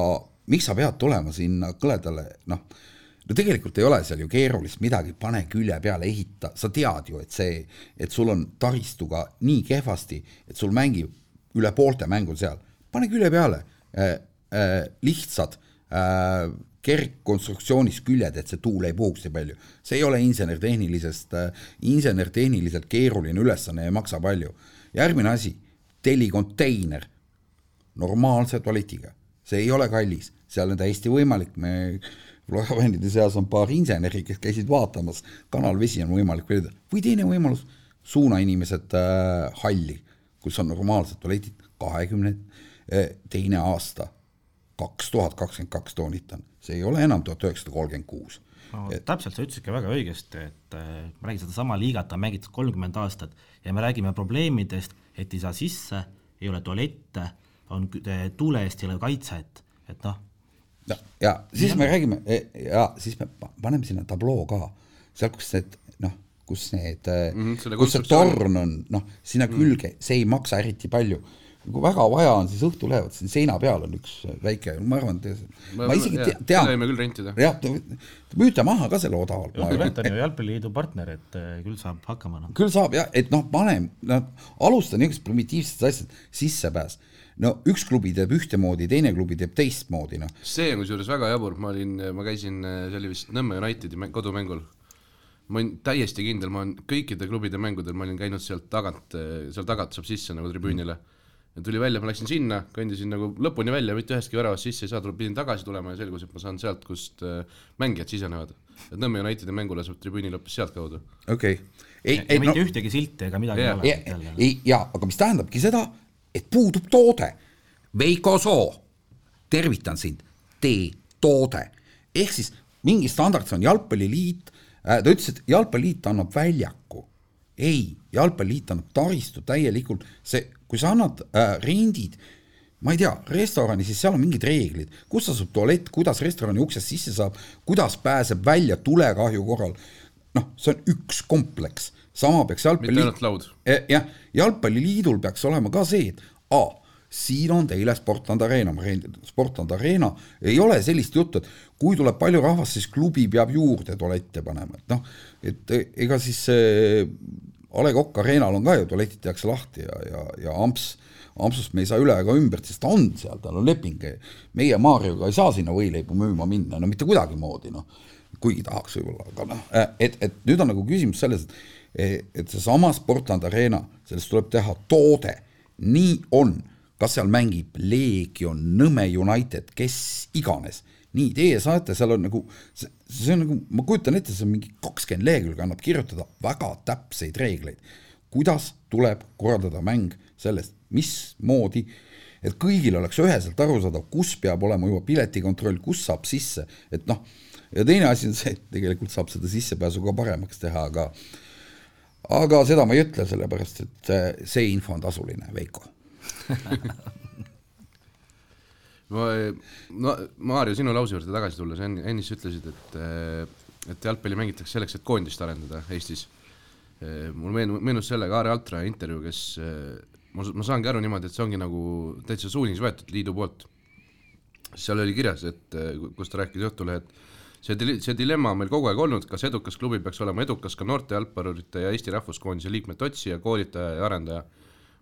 miks sa pead tulema sinna kõledale, noh, no tegelikult ei ole seal ju keerulist midagi, pane külje peale, ehita, sa tead ju, et see, et sul on taristuga nii kehvasti, et sul mängib üle poolte mängud seal, pane külje peale äh,, äh, lihtsad äh, kergkonstruktsioonis küljed, et see tuul ei puhuks nii palju. see ei ole insenertehnilisest äh,, insenertehniliselt keeruline ülesanne ei maksa palju. järgmine asi, telli konteiner normaalse tualetiga, see ei ole kallis, seal on täiesti võimalik, me loojavendide seas on paar inseneri, kes käisid vaatamas, kanalvesi on võimalik valida, või teine võimalus, suuna inimesed äh, halli, kus on normaalsed tualetid, kahekümne äh, teine aasta, kaks tuhat kakskümmend kaks toonitan see ei ole enam tuhat üheksasada kolmkümmend kuus. no et... täpselt, sa ütlesidki väga õigesti, et äh, ma räägin sedasama liigat on mängitud kolmkümmend aastat ja me räägime probleemidest, et ei saa sisse, ei ole tualette, on tuule eest ei ole kaitset, et noh. ja, ja siis ja. me räägime ja siis me paneme sinna tabloo ka, seal, kus need noh, kus need mm, -hmm, kus see torn on, noh, sinna külge mm, -hmm. see ei maksa eriti palju kui väga vaja on, siis õhtul lähevad, siin seina peal on üks väike, ma arvan, ma, ma isegi tean. seda võime küll rentida. jah, müüte maha ka selle odavalt. Rent on ju Jalgpalliliidu partner, et eh, küll saab hakkama no.. küll saab jah, et noh, pane, noh, alusta niisugusest primitiivsest asjast, sissepääs no üks klubi teeb ühtemoodi, teine klubi teeb teistmoodi, noh. see on kusjuures väga jabur, ma olin, ma käisin, see oli vist Nõmme Unitedi kodumängul. ma olin täiesti kindel, ma olen kõikide klubide mängudel, ma olin käinud sealt tagant, seal tagant saab sisse nagu tribüünile mm ja tuli välja, ma läksin sinna, kõndisin nagu lõpuni välja, mitte ühestki väravast sisse ei saa, pidin tagasi tulema ja selgus, et ma saan sealt, kust äh, mängijad sisenevad. et Nõmme Unitedi mängule saab tribüünil hoopis sealtkaudu. okei okay.. ei, ei mitte no, ühtegi silti ega midagi yeah. ei ole. ei, jaa, aga mis tähendabki seda, et puudub toode. Veiko Soo, tervitan sind, tee toode. ehk siis mingi standard, see on Jalgpalliliit äh,, ta ütles, et Jalgpalliliit annab väljaku. Ei, Jalgpalliliit annab taristu täielikult, see kui sa annad äh, rendid, ma ei tea, restorani, siis seal on mingid reeglid, kus asub tualett, kuidas restorani uksest sisse saab, kuidas pääseb välja tulekahju korral. noh, see on üks kompleks, sama peaks jalgpalliliit. Eh, jah, jalgpalliliidul peaks olema ka see, et A siin on teile Sportland Arena, ma räägin, Sportland Arena, ei ole sellist juttu, et kui tuleb palju rahvast, siis klubi peab juurde tualette panema, et noh, et ega siis see A Le Coq Arena'l on ka ju tualetid tehakse lahti ja, ja, ja Amps, Ampsust me ei saa üle ega ümber, sest ta on seal, tal on leping. meie Marioga ei saa sinna võileibu müüma minna, no mitte kuidagimoodi, noh, kuigi tahaks võib-olla, aga noh, et, et nüüd on nagu küsimus selles, et et seesama Sportland Arena, sellest tuleb teha toode, nii on, kas seal mängib Leegion, Nõmme United, kes iganes nii, teie saate, seal on nagu, see, on nagu, ma kujutan ette, see on mingi kakskümmend lehekülge annab kirjutada väga täpseid reegleid, kuidas tuleb korraldada mäng sellest, mismoodi, et kõigil oleks üheselt arusaadav, kus peab olema juba piletikontroll, kus saab sisse, et noh, ja teine asi on see, et tegelikult saab seda sissepääsu ka paremaks teha, aga aga seda ma ei ütle, sellepärast et see info on tasuline, Veiko ma, no Maarja, sinu lause juurde tagasi tulles, ennist ütlesid, et, et jalgpalli mängitakse selleks, et koondist arendada Eestis. mul meenus, meenus sellega Aare Altra intervjuu, kes, ma, ma saangi aru niimoodi, et see ongi nagu täitsa suunis võetud liidu poolt. seal oli kirjas, et kus ta rääkis Õhtulehe, et see, see dilemma on meil kogu aeg olnud, kas edukas klubi peaks olema edukas ka noorte jalgpallurite ja Eesti Rahvuskoondise liikmete otsija, koolitaja ja arendaja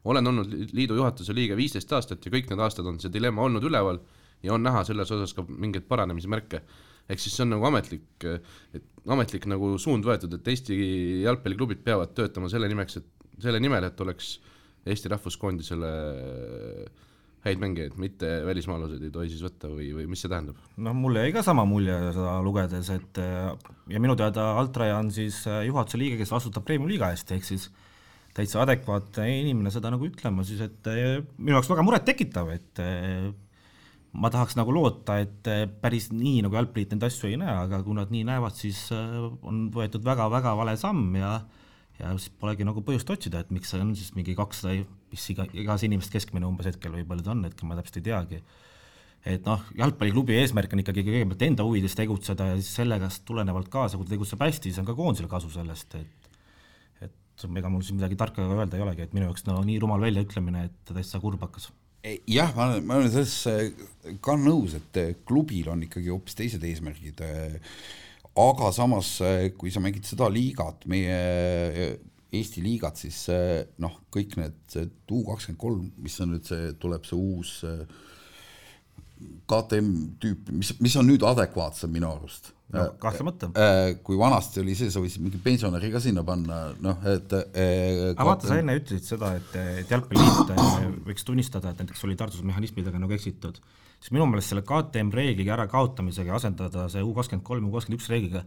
olen olnud liidu juhatuse liige viisteist aastat ja kõik need aastad on see dilemma olnud üleval ja on näha selles osas ka mingeid paranemismärke. ehk siis see on nagu ametlik, et ametlik nagu suund võetud, et Eesti jalgpalliklubid peavad töötama selle nimeks, et selle nimel, et oleks Eesti rahvuskoondisele häid mängijaid, mitte välismaalased ei tohi siis võtta või, või mis see tähendab? noh, mulle jäi ka sama mulje seda lugedes, et ja minu teada Altraja on siis juhatuse liige, kes vastutab Premium-liiga eest, ehk siis äh, täitsa adekvaatne inimene seda nagu ütlema, siis et eh, minu jaoks väga murettekitav, et eh, ma tahaks nagu loota, et eh, päris nii nagu jalgpalliit neid asju ei näe, aga kui nad nii näevad, siis on võetud väga-väga vale samm ja ja siis polegi nagu põhjust otsida, et miks see on siis mingi kakssada, mis iga, igas inimest keskmine umbes hetkel või palju ta on, hetkel ma täpselt ei teagi. et noh, jalgpalliklubi eesmärk on ikkagi kõigepealt enda huvides tegutseda ja siis sellega tulenevalt kaasa, kui ta tegutseb hästi, siis on ka koondisel kasu sellest, et ega mul siin midagi tarka öelda ei olegi, et minu jaoks no nii rumal väljaütlemine, et täitsa kurb hakkas jah, ma olen, ma olen selles ka nõus, et klubil on ikkagi hoopis teised eesmärgid. aga samas, kui sa mängid seda liigat, meie Eesti liigat, siis noh, kõik need, U kakskümmend kolm, mis on nüüd see, tuleb see uus KTM tüüp, mis, mis on nüüd adekvaatsem minu arust no kahtlemata. kui vanasti oli see, sa võisid mingi pensionäri ka sinna panna, noh et aga vaata, sa enne ütlesid seda, et, et jalgpalliliit võiks tunnistada, et näiteks solidaarsusmehhanismidega nagu eksitud, siis minu meelest selle KTM reegliga ärakaotamisega asendada see U kakskümmend kolm, U kakskümmend üks reegliga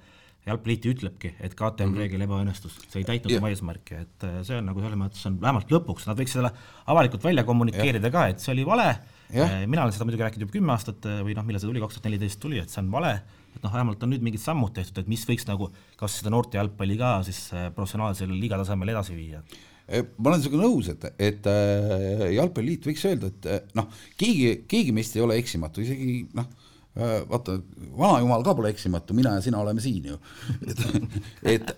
jalgpalliliit ütlebki, et KTM mm -hmm. reegel ebaõnnestus, see ei täitnud oma eesmärki, et äh, see on nagu selles mõttes on vähemalt lõpuks, nad võiks selle avalikult välja kommunikeerida ja. ka, et see oli vale, äh, mina olen seda muidugi rääkinud juba kümme aastat äh, või noh, millal see tuli, kaks tuhat neliteist tuli, et see on vale, et noh, vähemalt on nüüd mingid sammud tehtud, et mis võiks nagu kas seda noorte jalgpalli ka siis professionaalsel liiga tasemel edasi viia. Ma olen sinuga nõus, et, et jalgpalliliit võiks öelda, et noh, keegi, keegi meist ei ole eksimatu, isegi noh vaata, vanajumal ka pole eksimatu, mina ja sina oleme siin ju. et, et,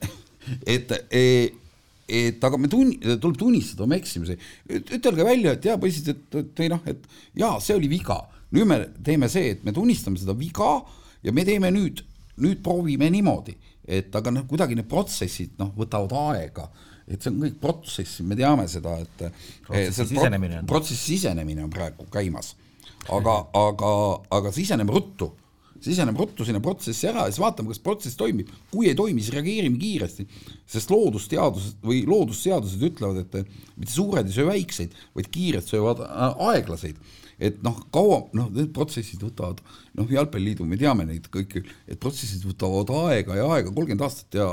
et, et, et aga me tunni-, tuleb tunnistada oma eksimusi, ütelge välja, et jaa, poisid, et, et või noh, et jaa, see oli viga. nüüd me teeme see, et me tunnistame seda viga ja me teeme nüüd, nüüd proovime niimoodi, et aga noh, kuidagi need protsessid noh, võtavad aega. Et see on kõik protsess, me teame seda, et protsessi sisenemine on, protsessi sisenemine on praegu käimas. Aga, aga, aga siseneme ruttu, siseneme ruttu sinna protsessi ära ja siis vaatame, kas protsess toimib, kui ei toimi, siis reageerime kiiresti, sest loodusteadused või loodusseadused ütlevad, et mitte suured ei söö väikseid, vaid kiired söövad äh, aeglaseid. Et noh, kaua, noh, need protsessid võtavad, noh, jalgpalliliidu, me teame neid kõiki, et protsessid võtavad aega ja aega, kolmkümmend aastat ja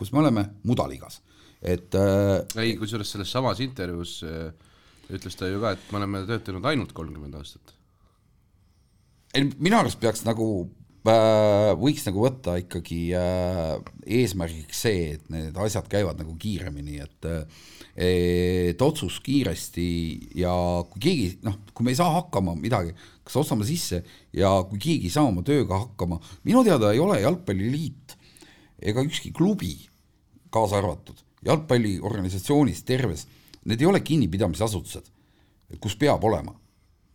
kus me oleme, mudaliigas, et äh, ei, kusjuures selles samas intervjuus äh, ütles ta ju ka, et me oleme töötanud ainult kolmkümmend aastat. Ei, minu arust peaks nagu äh,, võiks nagu võtta ikkagi äh, eesmärgiks see, et need asjad käivad nagu kiiremini, et äh, et otsus kiiresti ja kui keegi, noh, kui me ei saa hakkama midagi, kas ostame sisse ja kui keegi ei saa oma tööga hakkama, minu teada ei ole Jalgpalliliit ega ükski klubi, kaasa arvatud, jalgpalliorganisatsioonis terves need ei ole kinnipidamisasutused, kus peab olema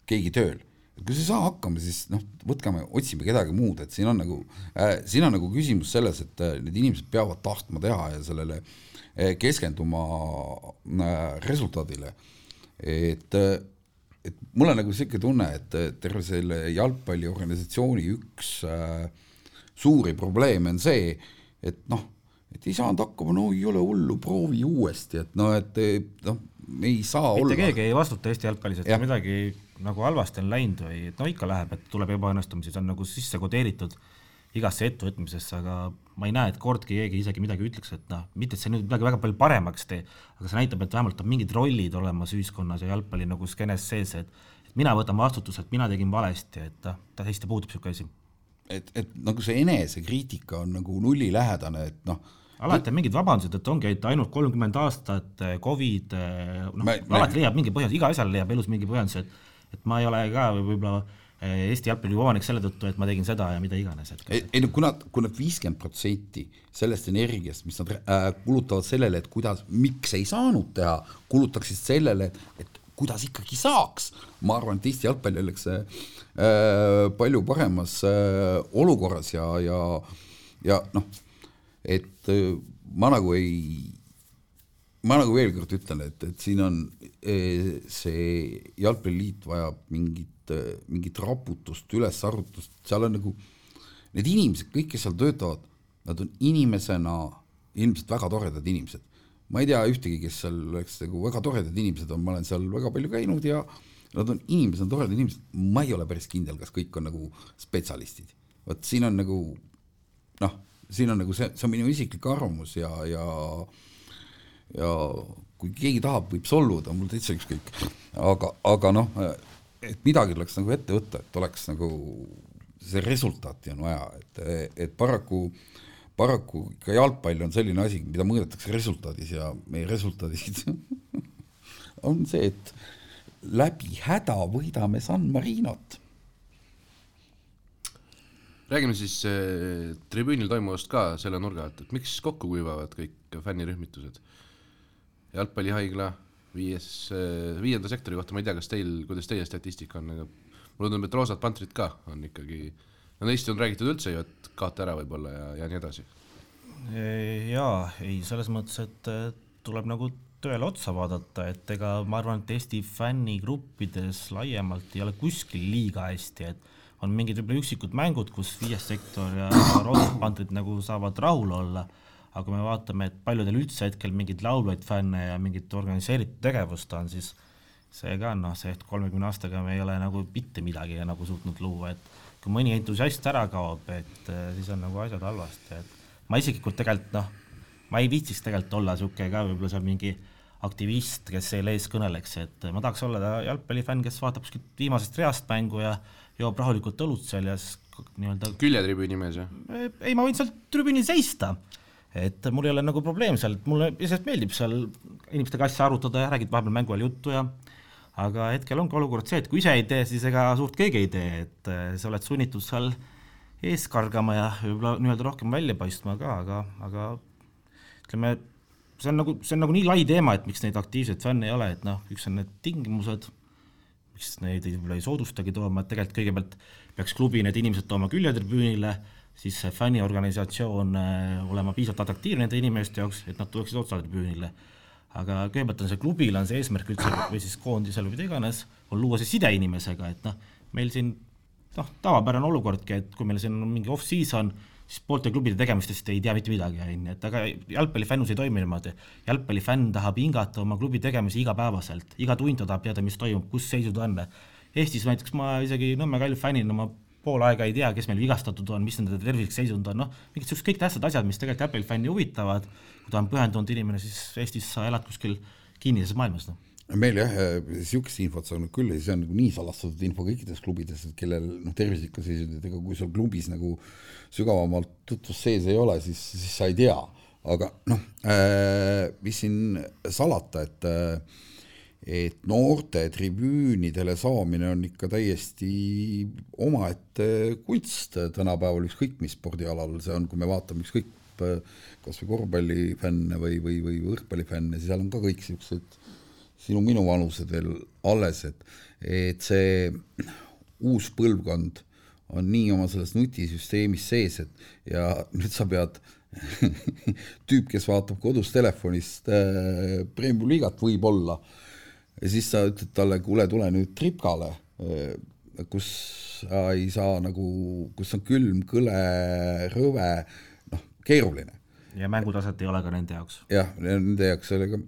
keegi tööl. Kui sa ei saa hakkama, siis noh, võtkame, otsime kedagi muud, et siin on nagu äh,, siin on nagu küsimus selles, et äh, need inimesed peavad tahtma teha ja sellele äh, keskenduma äh, resultaadile. et äh, et mul on nagu niisugune tunne, et terve selle jalgpalliorganisatsiooni üks äh, suuri probleeme on see, et noh, et ei saanud hakkama, no ei ole hullu, proovi uuesti, et noh, et noh, ei saa mitte olla. keegi ei vastuta Eesti jalgpallis, et ja. midagi nagu halvasti on läinud või et no ikka läheb, et tuleb ebaõnnestumisi, see on nagu sisse kodeeritud igasse ettevõtmisesse, aga ma ei näe, et kordki keegi isegi midagi ütleks, et noh, mitte et see nüüd midagi väga palju paremaks tee, aga see näitab, et vähemalt on mingid rollid olemas ühiskonnas ja jalgpalli nagu skeenes sees, et mina võtan vastutuse, et mina tegin valesti, et noh, täiesti puudub niisugune asi. et, et nagu see enesekriitika on nagu nullilähedane, et noh, alati on mingid vabandused, et ongi, et ainult kolmkümmend aastat, eh, Covid, eh, noh, alati leiab mingi põhjus, iga asjal leiab elus mingi põhjendus, et et ma ei ole ka võib-olla eh, Eesti jalgpalli omanik selle tõttu, et ma tegin seda ja mida iganes, ei, ei no kui nad viiskümmend protsenti sellest energiast, mis nad äh, kulutavad sellele, et kuidas, miks ei saanud teha, kulutaksid sellele, et kuidas ikkagi saaks, ma arvan, et Eesti jalgpall oleks äh, palju paremas äh, olukorras ja, ja ja noh, et ma nagu ei, ma nagu veel kord ütlen, et, et siin on see jalgpalliliit vajab mingit, mingit raputust, ülesarvutust, seal on nagu need inimesed, kõik, kes seal töötavad, nad on inimesena ilmselt väga toredad inimesed. ma ei tea ühtegi, kes seal oleks nagu väga toredad inimesed on, ma olen seal väga palju käinud ja nad on inimesed, on toredad inimesed, ma ei ole päris kindel, kas kõik on nagu spetsialistid. vot siin on nagu noh siin on nagu see, see on minu isiklik arvamus ja, ja ja kui keegi tahab, võib solvuda, mul täitsa ükskõik. aga, aga noh, et midagi tuleks nagu ette võtta, et oleks nagu see resultaati on vaja, et, et paraku, paraku ka jalgpall on selline asi, mida mõõdetakse resultaadis ja meie resultaadid on see, et läbi häda võidame San Marinot. Räägime siis äh, tribüünil toimuvast ka selle nurga alt, et miks kokku kuivavad kõik fännirühmitused? jalgpallihaigla viies äh,, viienda sektori kohta ma ei tea, kas teil, kuidas teie statistika on, aga mulle tundub, et roosad pantrid ka on ikkagi, no neist on räägitud üldse ju, et kaote ära võib-olla ja, ja nii edasi. jaa, ei selles mõttes, et tuleb nagu tõele otsa vaadata, et ega ma arvan, et Eesti fännigruppides laiemalt ei ole kuskil liiga hästi, et on mingid võib-olla üksikud mängud, kus viies sektor ja roosad pantrid nagu saavad rahul olla, aga kui me vaatame, et paljudel üldse hetkel mingeid laulvaid fänne ja mingit organiseeritud tegevust on, siis see ka noh, see, kolmekümne aastaga me ei ole nagu mitte midagi nagu suutnud luua, et kui mõni entusiast ära kaob, et siis on nagu asjad halvasti, et ma isiklikult tegelikult noh, ma ei viitsiks tegelikult olla niisugune ka võib-olla seal mingi aktivist, kes selle ees kõneleks, et ma tahaks olla jalgpallifänn, kes vaatab kuskilt viimasest reast mängu ja joob rahulikult õlut seal ja siis nii-öelda küljetribüüni mees, jah? ei, ma võin seal tribüünil seista, et mul ei ole nagu probleem seal, et mulle iseenesest meeldib seal inimestega asja arutada ja räägid vahepeal mängu ajal juttu ja aga hetkel ongi olukord see, et kui ise ei tee, siis ega suurt keegi ei tee, et sa oled sunnitud seal ees kargama ja võib-olla nii-öelda rohkem välja paistma ka, aga, aga ütleme, see on nagu, see on nagu nii lai teema, et miks neid aktiivseid fänne ei ole, et noh, üks on need tingimused, miks neid võib-olla ei soodustagi tooma, et tegelikult kõigepealt peaks klubi need inimesed tooma küljetribüünile, siis see fänniorganisatsioon äh, olema piisavalt atraktiivne nende inimeste jaoks, et nad tuleksid otsatribüünile. aga kõigepealt on see klubil on see eesmärk üldse või siis koondisel või mida iganes, on luua see side inimesega, et noh, meil siin noh, tavapärane olukordki, et kui meil siin on mingi off-season, siis poolte klubide tegemistest ei tea mitte midagi, on ju, et aga jalgpallifännus ei toimi niimoodi. jalgpallifänn tahab hingata oma klubi tegemisi igapäevaselt, iga tund ta tahab teada, mis toimub, kus seisud on. Eestis näiteks ma isegi Nõmme Kalju fännina ma pool aega ei tea, kes meil vigastatud on, mis nende tervislik seisund on, noh, mingid niisugused kõik tähtsad asjad, mis tegelikult jalgpallifänni huvitavad, kui ta on pühendunud inimene, siis Eestis sa elad kuskil kinnises maailmas, noh meil jah, niisugust infot saanud küll ja see on nii salastatud info kõikides klubides, et kellel noh, tervislikku seisundit, ega kui sul klubis nagu sügavamalt tutvust sees ei ole, siis, siis sa ei tea. aga noh äh,, mis siin salata, et äh, et noorte tribüünidele saamine on ikka täiesti omaette kunst tänapäeval, ükskõik mis spordialal see on, kui me vaatame ükskõik kas või korvpallifänne või, või, või võrkpallifänne, seal on ka kõik niisugused sinu-minu vanused veel alles, et, et see uus põlvkond on nii oma selles nutisüsteemis sees, et ja nüüd sa pead tüüp, kes vaatab kodus telefonist äh, Premium liigat võib-olla, ja siis sa ütled talle, kuule, tule nüüd tripkale äh,, kus sa ei saa nagu, kus on külm, kõle, rõve, noh, keeruline. ja mängutaset ei ole ka nende jaoks. jah, nende jaoks sellega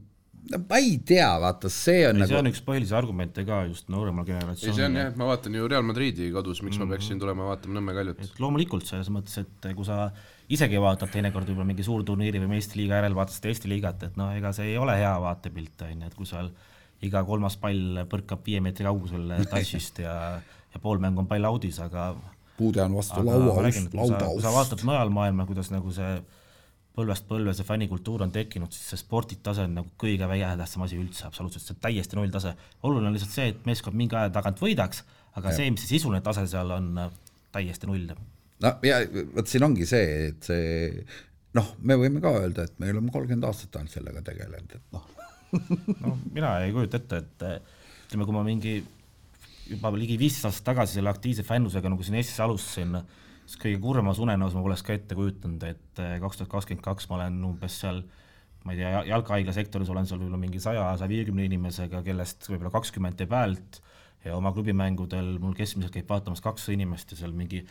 no ma ei tea, vaata, see on ei, nagu see on üks põhilisi argumente ka just nooremal ei, see on jah, ma vaatan ju Real Madridi kodus, miks mm -hmm. ma peaksin tulema vaatama Nõmme Kaljut. Et loomulikult selles mõttes, et kui sa isegi vaatad teinekord võib-olla mingi suurturniiri või meistriliiga järel vaatad seda Eesti liigat, et noh, ega see ei ole hea vaatepilt, on ju, et kui seal iga kolmas pall põrkab viie meetri kaugusel touch'ist ja, ja pool mängu on pall audis, aga puude on vastu aga laua et kui sa, lauda vaatad mujal maailma, kuidas nagu see põlvest põlve see fännikultuur on tekkinud, siis see sporditase on nagu kõige vähetähtsam asi üldse, absoluutselt, see on täiesti nulltase. oluline on lihtsalt see, et meeskond mingi aja tagant võidaks, aga Jah. see, mis see sisuline tase seal on, täiesti null. no ja vot siin ongi see, et see noh, me võime ka öelda, et me oleme kolmkümmend aastat ainult sellega tegelenud, et noh, no mina ei kujuta ette, et eh, ütleme, kui ma mingi juba ligi viisteist aastat tagasi selle aktiivse fännusega nagu siin Eestis alustasin, siis kõige kurvemas unenäos ma poleks ka ette kujutanud, et eh, kaks tuhat kakskümmend kaks ma olen umbes seal ma ei tea, jalghaigla sektoris olen seal võib-olla mingi saja, saja viiekümne inimesega, kellest võib-olla kakskümmend teeb häält ja oma klubimängudel mul keskmiselt käib vaatamas kakssada inimest ja seal mingi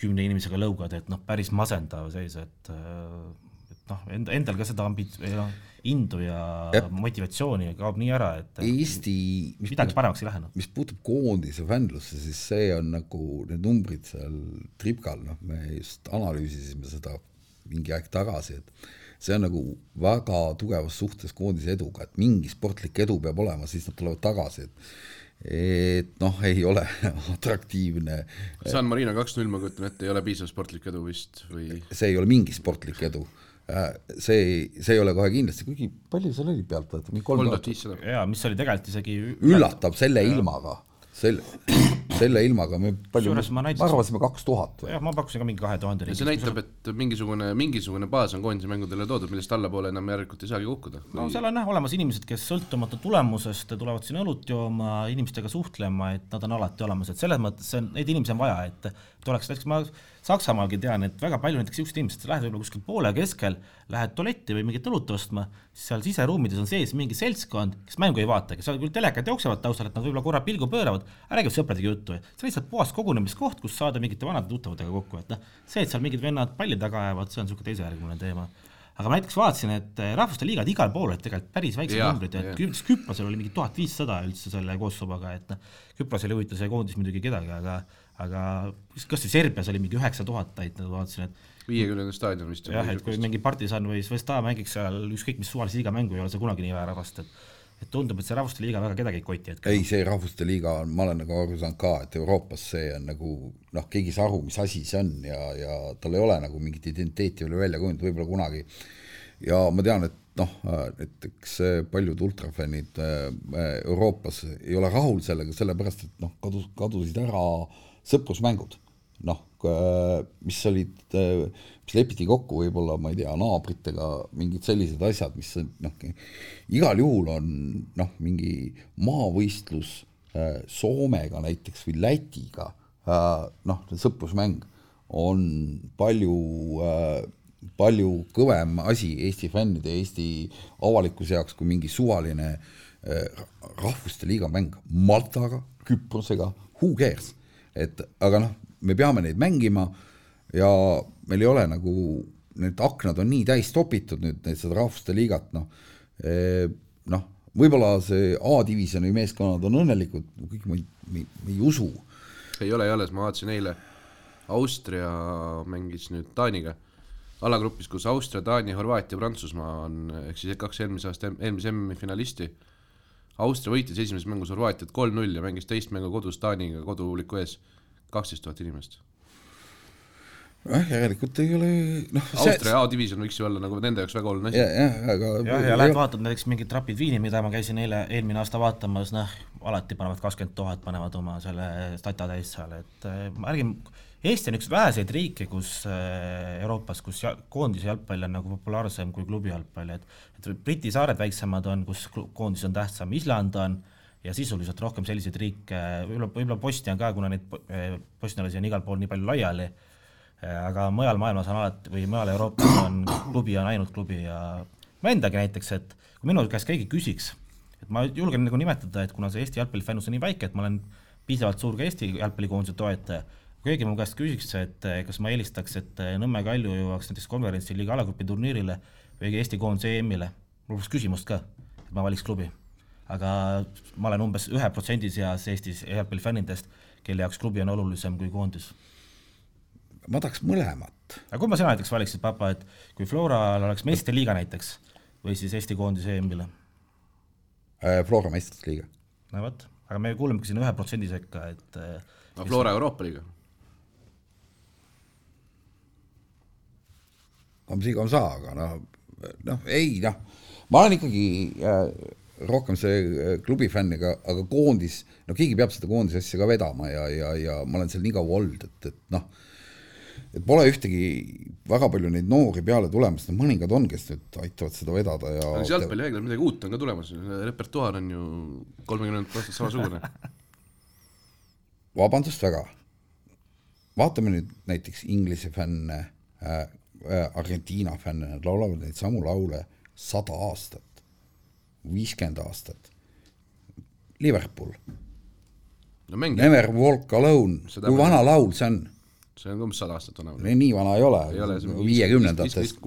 kümne inimesega lõugad, et noh, päris masendav seis, et et noh, enda, endal ka seda ambi-, või noh, indu ja Jep. motivatsiooni kaob nii ära, et Eesti, midagi paremaks ei lähe, noh. mis puutub koondise fännlusse, siis see on nagu need numbrid seal tripkal, noh, me just analüüsisime seda mingi aeg tagasi, et see on nagu väga tugevas suhtes koondise eduga, et mingi sportlik edu peab olema, siis nad tulevad tagasi, et et noh, ei ole atraktiivne. San Marino kaks-null, ma kujutan ette, ei ole piisav sportlik edu vist või? see ei ole mingi sportlik edu Äh, see, see ei ole kohe kindlasti, kuigi palju seal oli pealtvaatajat, mingi kolm tuhat viissada. jaa, mis oli tegelikult isegi üllatab selle ja. ilmaga, selle, selle ilmaga me palju, ma, ma arvasime kaks tuhat. jah, ma pakkusin ka mingi kahe tuhande see näitab, et mingisugune, mingisugune baas on koondise mängudele toodud, millest allapoole enam järelikult ei saagi kukkuda. no seal on jah olemas inimesed, kes sõltumata tulemusest tulevad sinna õlut jooma, inimestega suhtlema, et nad on alati olemas, et selles mõttes see on, neid inimesi on vaja, et et oleks näiteks ma Saksamaalgi tean, et väga palju näiteks niisugused inimesed, lähed võib-olla kuskil poole keskel, lähed tualetti või mingit õlut ostma, siis seal siseruumides on sees mingi seltskond, kes mängu ei vaata, kes seal küll telekat jooksevad taustal, et nad võib-olla korra pilgu pööravad, räägivad sõpradega juttu, see on lihtsalt puhas kogunemiskoht, kus saada mingite vanade tuttavatega kokku, et noh, see, et seal mingid vennad palli taga ajavad, see on niisugune teisejärguline teema. Aga ma näiteks vaatasin, et eh, rahvuste liigad igal pool olid tegelikult päris väiksed numbrid, et näiteks Küprosel oli mingi tuhat viissada üldse selle Kosovoga, et noh, Küprosel ei huvita see koondis muidugi kedagi, aga aga kas või Serbias oli mingi üheksa tuhat täitnud, vaatasin, et viiekümnenda staadion vist. jah, et kui mingi partisan või Svesta mängiks seal ükskõik mis suvalise liiga mängu, ei ole see kunagi nii vähe rahvast, et et tundub, et see rahvuste liiga väga kedagi ei koti hetkel. ei, see rahvuste liiga on, ma olen nagu aru saanud ka, et Euroopas see on nagu noh, keegi ei saa aru, mis asi see on ja, ja tal ei ole nagu mingit identiteeti veel välja kujunenud, võib-olla kunagi. ja ma tean, et noh, näiteks paljud ultrafännid äh, Euroopas ei ole rahul sellega, sellepärast et noh, kadus, kadusid ära äh, sõprusmängud, noh, mis olid, mis lepiti kokku võib-olla, ma ei tea, naabritega, mingid sellised asjad, mis noh, igal juhul on noh, mingi maavõistlus äh, Soomega näiteks või Lätiga, äh, noh, sõprusmäng on palju äh, palju kõvem asi Eesti fännide, Eesti avalikkuse jaoks kui mingi suvaline rahvuste liiga mäng Maltaga, Küprosega, who cares et aga noh, me peame neid mängima ja meil ei ole nagu, need aknad on nii täis topitud nüüd, need seda rahvuste liigat, noh, e, noh, võib-olla see A-divisjoni meeskonnad on õnnelikud, kõik ma ei, ma ei usu. ei ole, ei ole, ma vaatasin eile, Austria mängis nüüd Taaniga, alagrupis, kus Austria, Taani, Horvaatia, Prantsusmaa on, ehk siis kaks eelmise aasta, eelmise MM-i finalisti Austria võitis esimeses mängus Horvaatiat kolm-null ja mängis teist mängu kodus Taaniga kodupubliku ees, kaksteist tuhat inimest. jah, järelikult ei ole noh Austria see... A-divisjon võiks ju olla nagu nende jaoks väga oluline asi. jah, aga jah, ja lähed vaatad näiteks mingit Rapid Viini, mida ma käisin eile, eelmine aasta vaatamas, noh, alati panevad kakskümmend tuhat, panevad oma selle stata täis seal, et äh, ärgem Eesti on üks väheseid riike, kus äh, Euroopas, kus koondise jalgpall on nagu populaarsem kui klubi jalgpall, et et Briti saared väiksemad on, kus koondis on tähtsam, Island on ja sisuliselt rohkem selliseid riike, võib-olla, võib-olla Bosnia ka, kuna neid äh, bosnialasi on igal pool nii palju laiali, äh, aga mujal maailmas on alati või mujal Euroopas on klubi on ainult klubi ja ma endagi näiteks, et kui minu käest keegi küsiks, et ma julgen nagu nimetada, et kuna see Eesti jalgpallifännus on nii väike, et ma olen piisavalt suur ka Eesti jalgpallikoondise toetaja kui keegi mu käest küsiks, et eh, kas ma eelistaks, et eh, Nõmme Kalju jõuaks näiteks konverentsi liiga alagrupi turniirile või Eesti koondise EM-ile, mul poleks küsimust ka, et ma valiks klubi. aga ma olen umbes ühe protsendi seas Eestis jalgpallifännidest, kelle jaoks klubi on olulisem kui koondis. ma tahaks mõlemat. aga kumba sina näiteks valiksid, papa, et kui Floral oleks meistrite liiga näiteks või siis Eesti koondise EM-ile äh,? Flora meistrite liiga. no vot, aga me kuulemegi sinna ühe protsendi sekka, et eh, no Flora Euroopa liiga comme si comme ça, aga noh, noh ei noh, ma olen ikkagi äh, rohkem see äh, klubi fänn, aga, aga koondis, no keegi peab seda koondise asja ka vedama ja, ja, ja ma olen seal nii kaua olnud, et, et noh, et pole ühtegi väga palju neid noori peale tulemas, no mõningad on, kes nüüd aitavad seda vedada ja aga see jalgpallireegel, midagi uut on ka tulemas, repertuaar on ju kolmekümnendat aastat samasugune. Vabandust väga, vaatame nüüd näiteks Inglise fänne Äh, Argentiina fänne, nad laulavad neid samu laule sada aastat, viiskümmend aastat. Liverpool no. Never walk alone, kui vana laul see on? see on umbes sada aastat vana. nii vana ei ole, viiekümnendatest.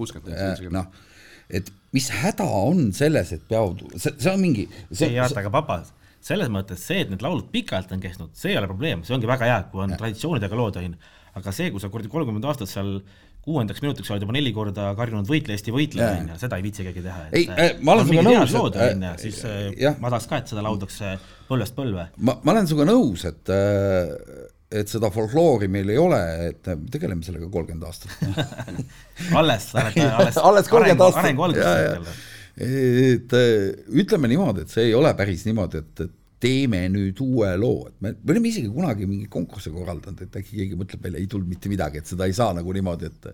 noh, et mis häda on selles, et peavad, see, see on mingi see, ei oota, aga papa, selles mõttes see, et need laulud pikalt on kestnud, see ei ole probleem, see ongi väga hea, kui on traditsioonidega lood, on ju, aga see, kui sa kuradi kolmkümmend aastat seal kuuendaks minutiks oled juba neli korda karjunud võitle Eesti, võitle, on ju, seda ei viitsi keegi teha. ei, ma olen sinuga nõus, et ju, siis jah. ma tahaks ka, et seda lauldakse põlvest põlve. ma, ma olen sinuga nõus, et et seda folkloori meil ei ole, et tegeleme sellega kolmkümmend aastat alles, alles, alles kolmkümmend aastat. arengu alguses. et ütleme niimoodi, et see ei ole päris niimoodi, et, et teeme nüüd uue loo, et me, me oleme isegi kunagi mingi konkursi korraldanud, et äkki keegi mõtleb välja, ei tulnud mitte midagi, et seda ei saa nagu niimoodi, et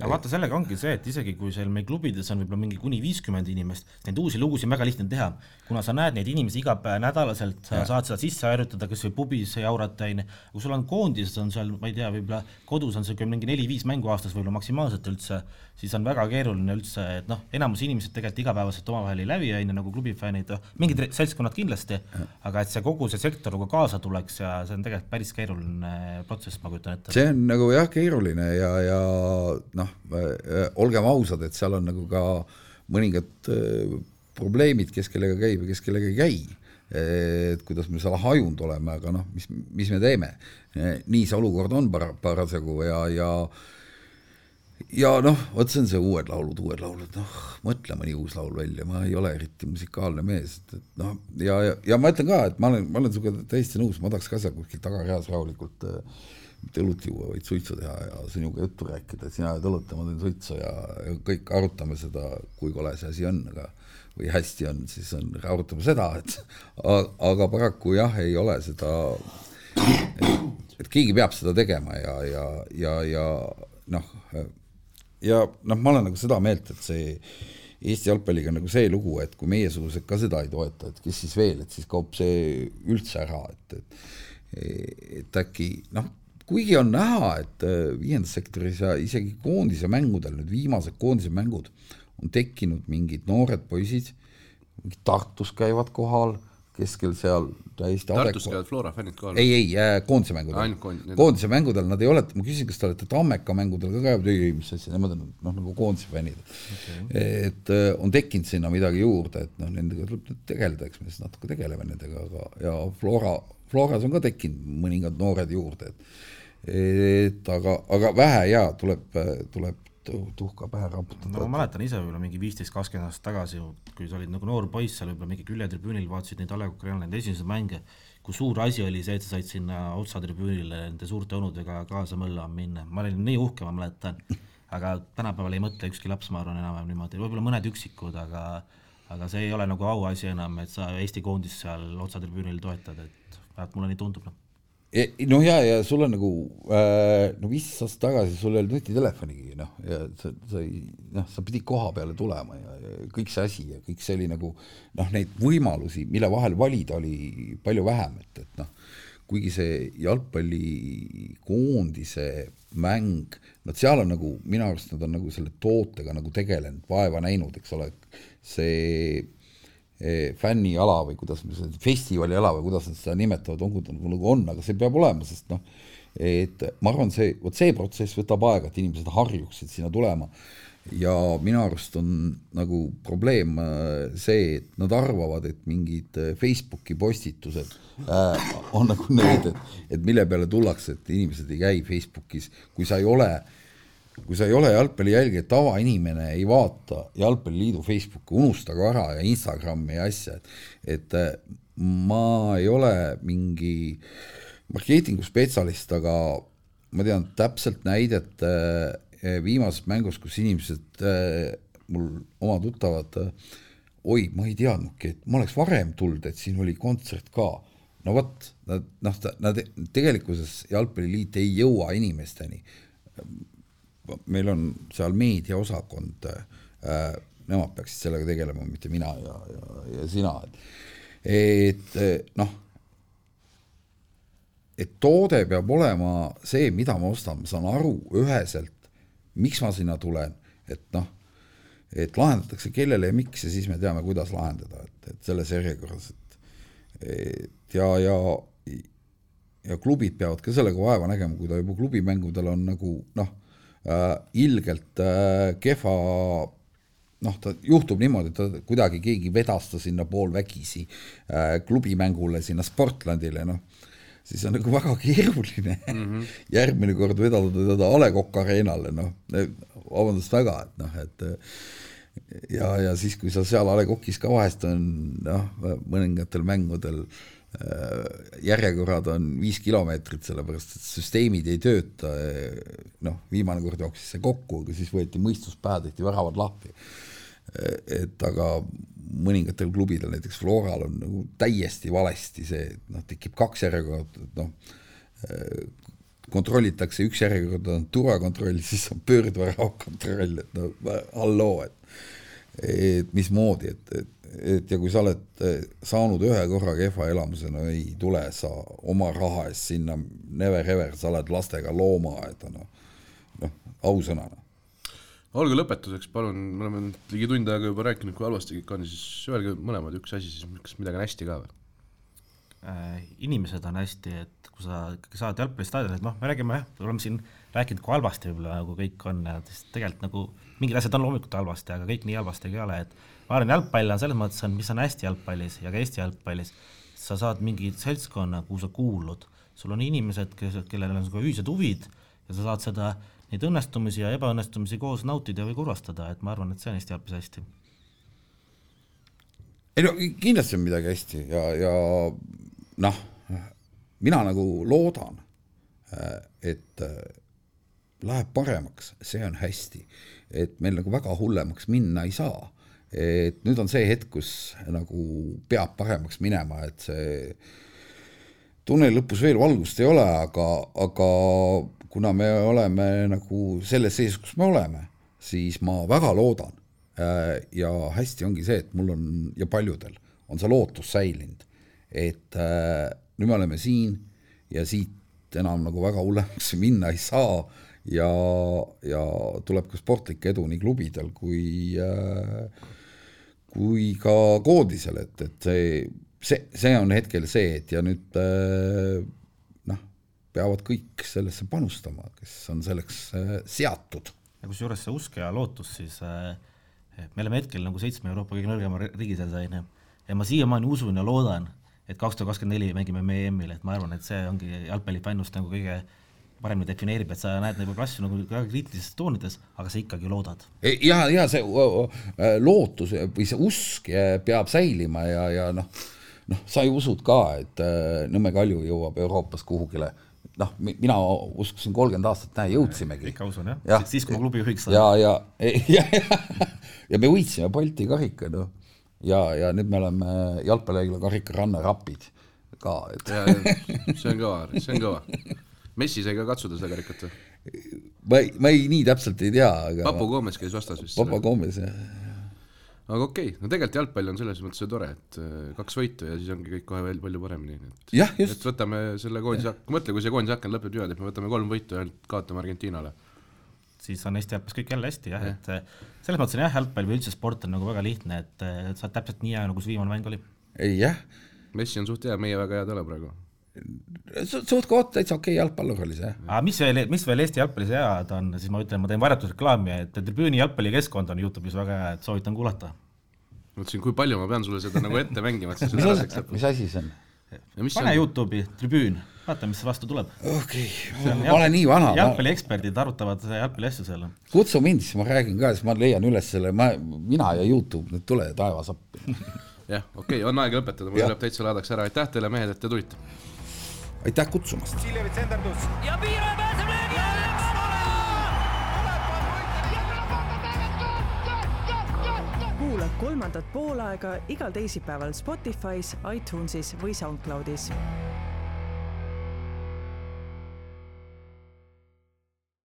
no vaata, sellega ongi see, et isegi kui seal meil klubides on võib-olla mingi kuni viiskümmend inimest, neid uusi lugusid on väga lihtne teha, kuna sa näed neid inimesi iga päev nädalaselt, sa ja. saad seda sisse harjutada, kas või pubis jaurata, on ju, kui sul on koondises on seal, ma ei tea, võib-olla kodus on niisugune mingi neli-viis mängu aastas võib-olla maksimaalselt üldse, siis on väga keeruline üldse, et noh, enamus inimesed tegelikult igapäevaselt omavahel ei lävi, on ju, nagu klubifännid, mingid seltskonnad kindlasti, aga et see kogu see sektor nagu kaasa tuleks ja see on tegelikult päris keeruline protsess, ma kujutan ette. see on nagu jah, keeruline ja, ja noh, olgem ausad, et seal on nagu ka mõningad äh, probleemid, kes kellega käib ja kes kellega ei käi et kuidas me seal hajunud oleme, aga noh, mis, mis me teeme. nii see olukord on para-, parasjagu ja, ja ja noh, vot see on see uued laulud, uued laulud, noh, mõtle mõni uus laul välja, ma ei ole eriti musikaalne mees, et, et noh, ja, ja, ja ma ütlen ka, et ma olen, ma olen sinuga täiesti nõus, ma tahaks ka seal kuskil tagareas rahulikult äh, mitte õlut juua, vaid suitsu teha ja sinuga juttu rääkida, sina ajad õlut ja ma teen suitsu ja, ja kõik arutame seda, kui kole see asi on, aga või hästi on, siis on, arutame seda, et aga paraku jah, ei ole seda, et keegi peab seda tegema ja, ja, ja, ja noh ja noh, ma olen nagu seda meelt, et see Eesti jalgpalliga on nagu see lugu, et kui meiesugused ka seda ei toeta, et kes siis veel, et siis kaob see üldse ära, et, et et äkki noh, kuigi on näha, et äh, viiendas sektoris ja isegi koondise mängudel, nüüd viimased koondise mängud, on tekkinud mingid noored poisid, Tartus käivad kohal keskel seal täiesti Tartus käivad Flora fännid kohal? ei, ei äh,, koondise mängudel. koondise mängudel nad ei ole, ma küsisin, kas te olete Tammeka mängudel ka käinud, ei, ei, mis asja, nemad on noh, nagu koondise fännid okay.. et äh, on tekkinud sinna midagi juurde, et noh, nendega tuleb tegeleda, eks me siis natuke tegeleme nendega, aga ja Flora, Floras on ka tekkinud mõningad noored juurde, et et aga, aga vähe jaa, tuleb, tuleb tuhka pähe raputada. no ma mäletan ise võib-olla mingi viisteist, kakskümmend aastat tagasi, kui sa olid nagu noor poiss seal võib-olla mingi küljetribüünil, vaatasid neid A Le Coq Real neid esimesi mänge, kui suur asi oli see, et sa said sinna otsatribüünile nende suurte onudega kaasa möllama minna, ma olin nii uhke, ma mäletan, aga tänapäeval ei mõtle ükski laps, ma arvan, enam-vähem niimoodi, võib-olla mõned üksikud, aga aga see ei ole nagu auasi enam, et sa Eesti koondist seal otsatribüünil toetad, et vähemalt mulle nii tundub, noh noh, ja, ja sul on nagu äh, no viis aastat tagasi sul ei olnud nutitelefonigi, noh, ja sa, sa ei, noh, sa pidid koha peale tulema ja, ja kõik see asi ja kõik see oli nagu noh, neid võimalusi, mille vahel valida, oli palju vähem, et, et noh, kuigi see jalgpallikoondise mäng, no seal on nagu, minu arust nad on nagu selle tootega nagu tegelenud, vaeva näinud, eks ole, see fänniala või kuidas me seda, festivaliala või kuidas nad seda nimetavad, on nagu, nagu on, aga see peab olema, sest noh, et ma arvan, see, vot see protsess võtab aega, et inimesed harjuksid sinna tulema. ja minu arust on nagu probleem äh, see, et nad arvavad, et mingid äh, Facebooki postitused äh, on nagu need, et, et mille peale tullakse, et inimesed ei käi Facebookis, kui sa ei ole äh, kui sa ei ole jalgpalli jälgija, tavainimene ei vaata Jalgpalliliidu Facebooki, unustage ära ja Instagrami ja asja, et, et äh, ma ei ole mingi markeetinguspetsialist, aga ma tean täpselt näidet äh, viimasest mängust, kus inimesed, äh, mul oma tuttavad, oi, ma ei teadnudki, et ma oleks varem tulnud, et siin oli kontsert ka. no vot, nad noh, nad tegelikkuses Jalgpalliliit ei jõua inimesteni meil on seal meediaosakond äh,, nemad peaksid sellega tegelema, mitte mina ja, ja, ja sina, et, et noh, et toode peab olema see, mida ma ostan, ma saan aru üheselt, miks ma sinna tulen, et noh, et lahendatakse kellele ja miks ja siis me teame, kuidas lahendada, et, et selles järjekorras, et, et ja, ja ja klubid peavad ka sellega vaeva nägema, kui ta juba klubimängudel on nagu noh ilgelt äh, kehva noh, ta juhtub niimoodi, et ta kuidagi keegi vedas ta sinna poolvägisi äh, klubimängule sinna Sportlandile, noh siis on nagu väga keeruline mm -hmm. järgmine kord vedada teda A Le Coq Arena'le, noh, vabandust väga, et noh, et ja, ja siis, kui sa seal A Le Coq'is ka vahest on noh, mõningatel mängudel äh, järjekorrad on viis kilomeetrit, sellepärast et süsteemid ei tööta, noh, viimane kord jooksis see kokku, aga siis võeti mõistus pähe, tehti väravad lahti. et aga mõningatel klubidel, näiteks Floral on nagu täiesti valesti see, et noh, tekib kaks järjekorda, et noh, kontrollitakse, üks järjekord on turvakontroll, siis on pöördvärava kontroll, et no halloo, et et mismoodi, et, et, et ja kui sa oled eh, saanud ühe korra kehva elamuse, no ei tule sa oma raha eest sinna never ever, sa oled lastega loomaaeda, noh, noh, ausõna noh olge lõpetuseks, palun, me oleme nüüd ligi tund aega juba rääkinud, kui halvasti kõik on, siis öelge mõlemad üks asi siis, kas midagi on hästi ka või? Äh, inimesed on hästi, et kui sa ikkagi saad jalgpallistaadionit, noh, me räägime jah, oleme siin rääkinud, kui halvasti võib-olla nagu kõik on ja siis tegelikult nagu mingid asjad on loomulikult halvasti, aga kõik nii halvasti ei ole, et ma arvan, jalgpall on selles mõttes on, mis on hästi jalgpallis ja ka Eesti jalgpallis, sa saad mingi seltskonna, kuhu sa kuulud, sul on inimesed, kes, kellel on sinuga ühised huvid ja sa saad seda, neid õnnestumisi ja ebaõnnestumisi koos nautida või kurvastada, et ma arvan, et see on Eesti jalgpallis hästi ei no kindlasti on midagi hästi ja, ja noh, mina nagu loodan, et äh, läheb paremaks, see on hästi. et meil nagu väga hullemaks minna ei saa. Et nüüd on see hetk, kus nagu peab paremaks minema, et see tunneli lõpus veel valgust ei ole, aga, aga kuna me oleme nagu selles seisus, kus me oleme, siis ma väga loodan äh, ja hästi ongi see, et mul on ja paljudel on see lootus säilinud et äh, nüüd me oleme siin ja siit enam nagu väga hullemaks minna ei saa ja, ja tuleb ka sportlik edu nii klubidel kui äh, kui ka koondisel, et, et see, see, see on hetkel see, et ja nüüd äh, noh, peavad kõik sellesse panustama, kes on selleks äh, seatud. ja kusjuures see usk ja lootus siis äh, me oleme hetkel nagu seitsme Euroopa kõige nõrgema riigi seas, on ju, ja ma siiamaani usun ja loodan, et kaks tuhat kakskümmend neli mängime me EM-il, et ma arvan, et see ongi jalgpallifännust nagu kõige paremini defineerib, et sa näed nagu asju nagu väga kriitilistes toonides, aga sa ikkagi loodad. E, ja, ja see äh, lootus või see usk peab säilima ja, ja noh, noh, sa ju usud ka, et Nõmme Kalju jõuab Euroopas kuhugile noh, mina uskusin kolmkümmend aastat, näe, jõudsimegi. ikka usun jah ja., siis kui ma klubi juhiks saan. ja, ja, ja, ja, ja me võitsime Balti karika, noh ja, ja nüüd me oleme jalgpallihaigla karika runner-up'id ka, et. see on kõva, see on kõva. Messi sai ka katsuda seda karikat või? ma ei, ma ei, nii täpselt ei tea, aga. Papu Gomes käis vastas vist. Papa Gomes, jah. aga okei okay., no tegelikult jalgpall on selles mõttes ju tore, et äh, kaks võitu ja siis ongi kõik kohe veel palju paremini, et. jah, just. et võtame selle koondise, mõtle, kui see koondise aken lõpeb niimoodi, et me võtame kolm võitu ja ainult kaotame Argentiinale siis on Eesti jalgpallis kõik jälle hästi jah ja., et eh, selles mõttes on jah, jalgpall või üldse sport on nagu väga lihtne, et eh, sa oled täpselt nii hea, nagu see viimane mäng oli. jah. Messi on suht hea, meie väga head ei ole praegu suht koht täitsa okei okay, jalgpallur oli see. aga mis veel, mis veel Eesti jalgpallis head on, siis ma ütlen, ma teen varjatusreklaami, et tribüüni jalgpallikeskkond on Youtube'is väga hea, et soovitan kuulata. mõtlesin, kui palju ma pean sulle seda nagu ette mängima, et sa seda mis, mis asi see on? pane on? Youtube'i tribüün, vaata, mis vastu tuleb. okei okay., ma olen nii vana. jalgpallieksperdid arutavad jalgpalli asju seal. kutsu mind, siis ma räägin ka, siis ma leian üles selle, ma, mina ja Youtube, nüüd tule taevas appi jah, okei okay,, on aeg lõpetada, mul läheb täitsa laadaks ära, aitäh teile, mehed, et te tulite. Aitäh kutsumast. ja Piiro pääseb löögi alla. kuula kolmandat poolaega igal teisipäeval Spotify's, iTunesis või SoundCloudis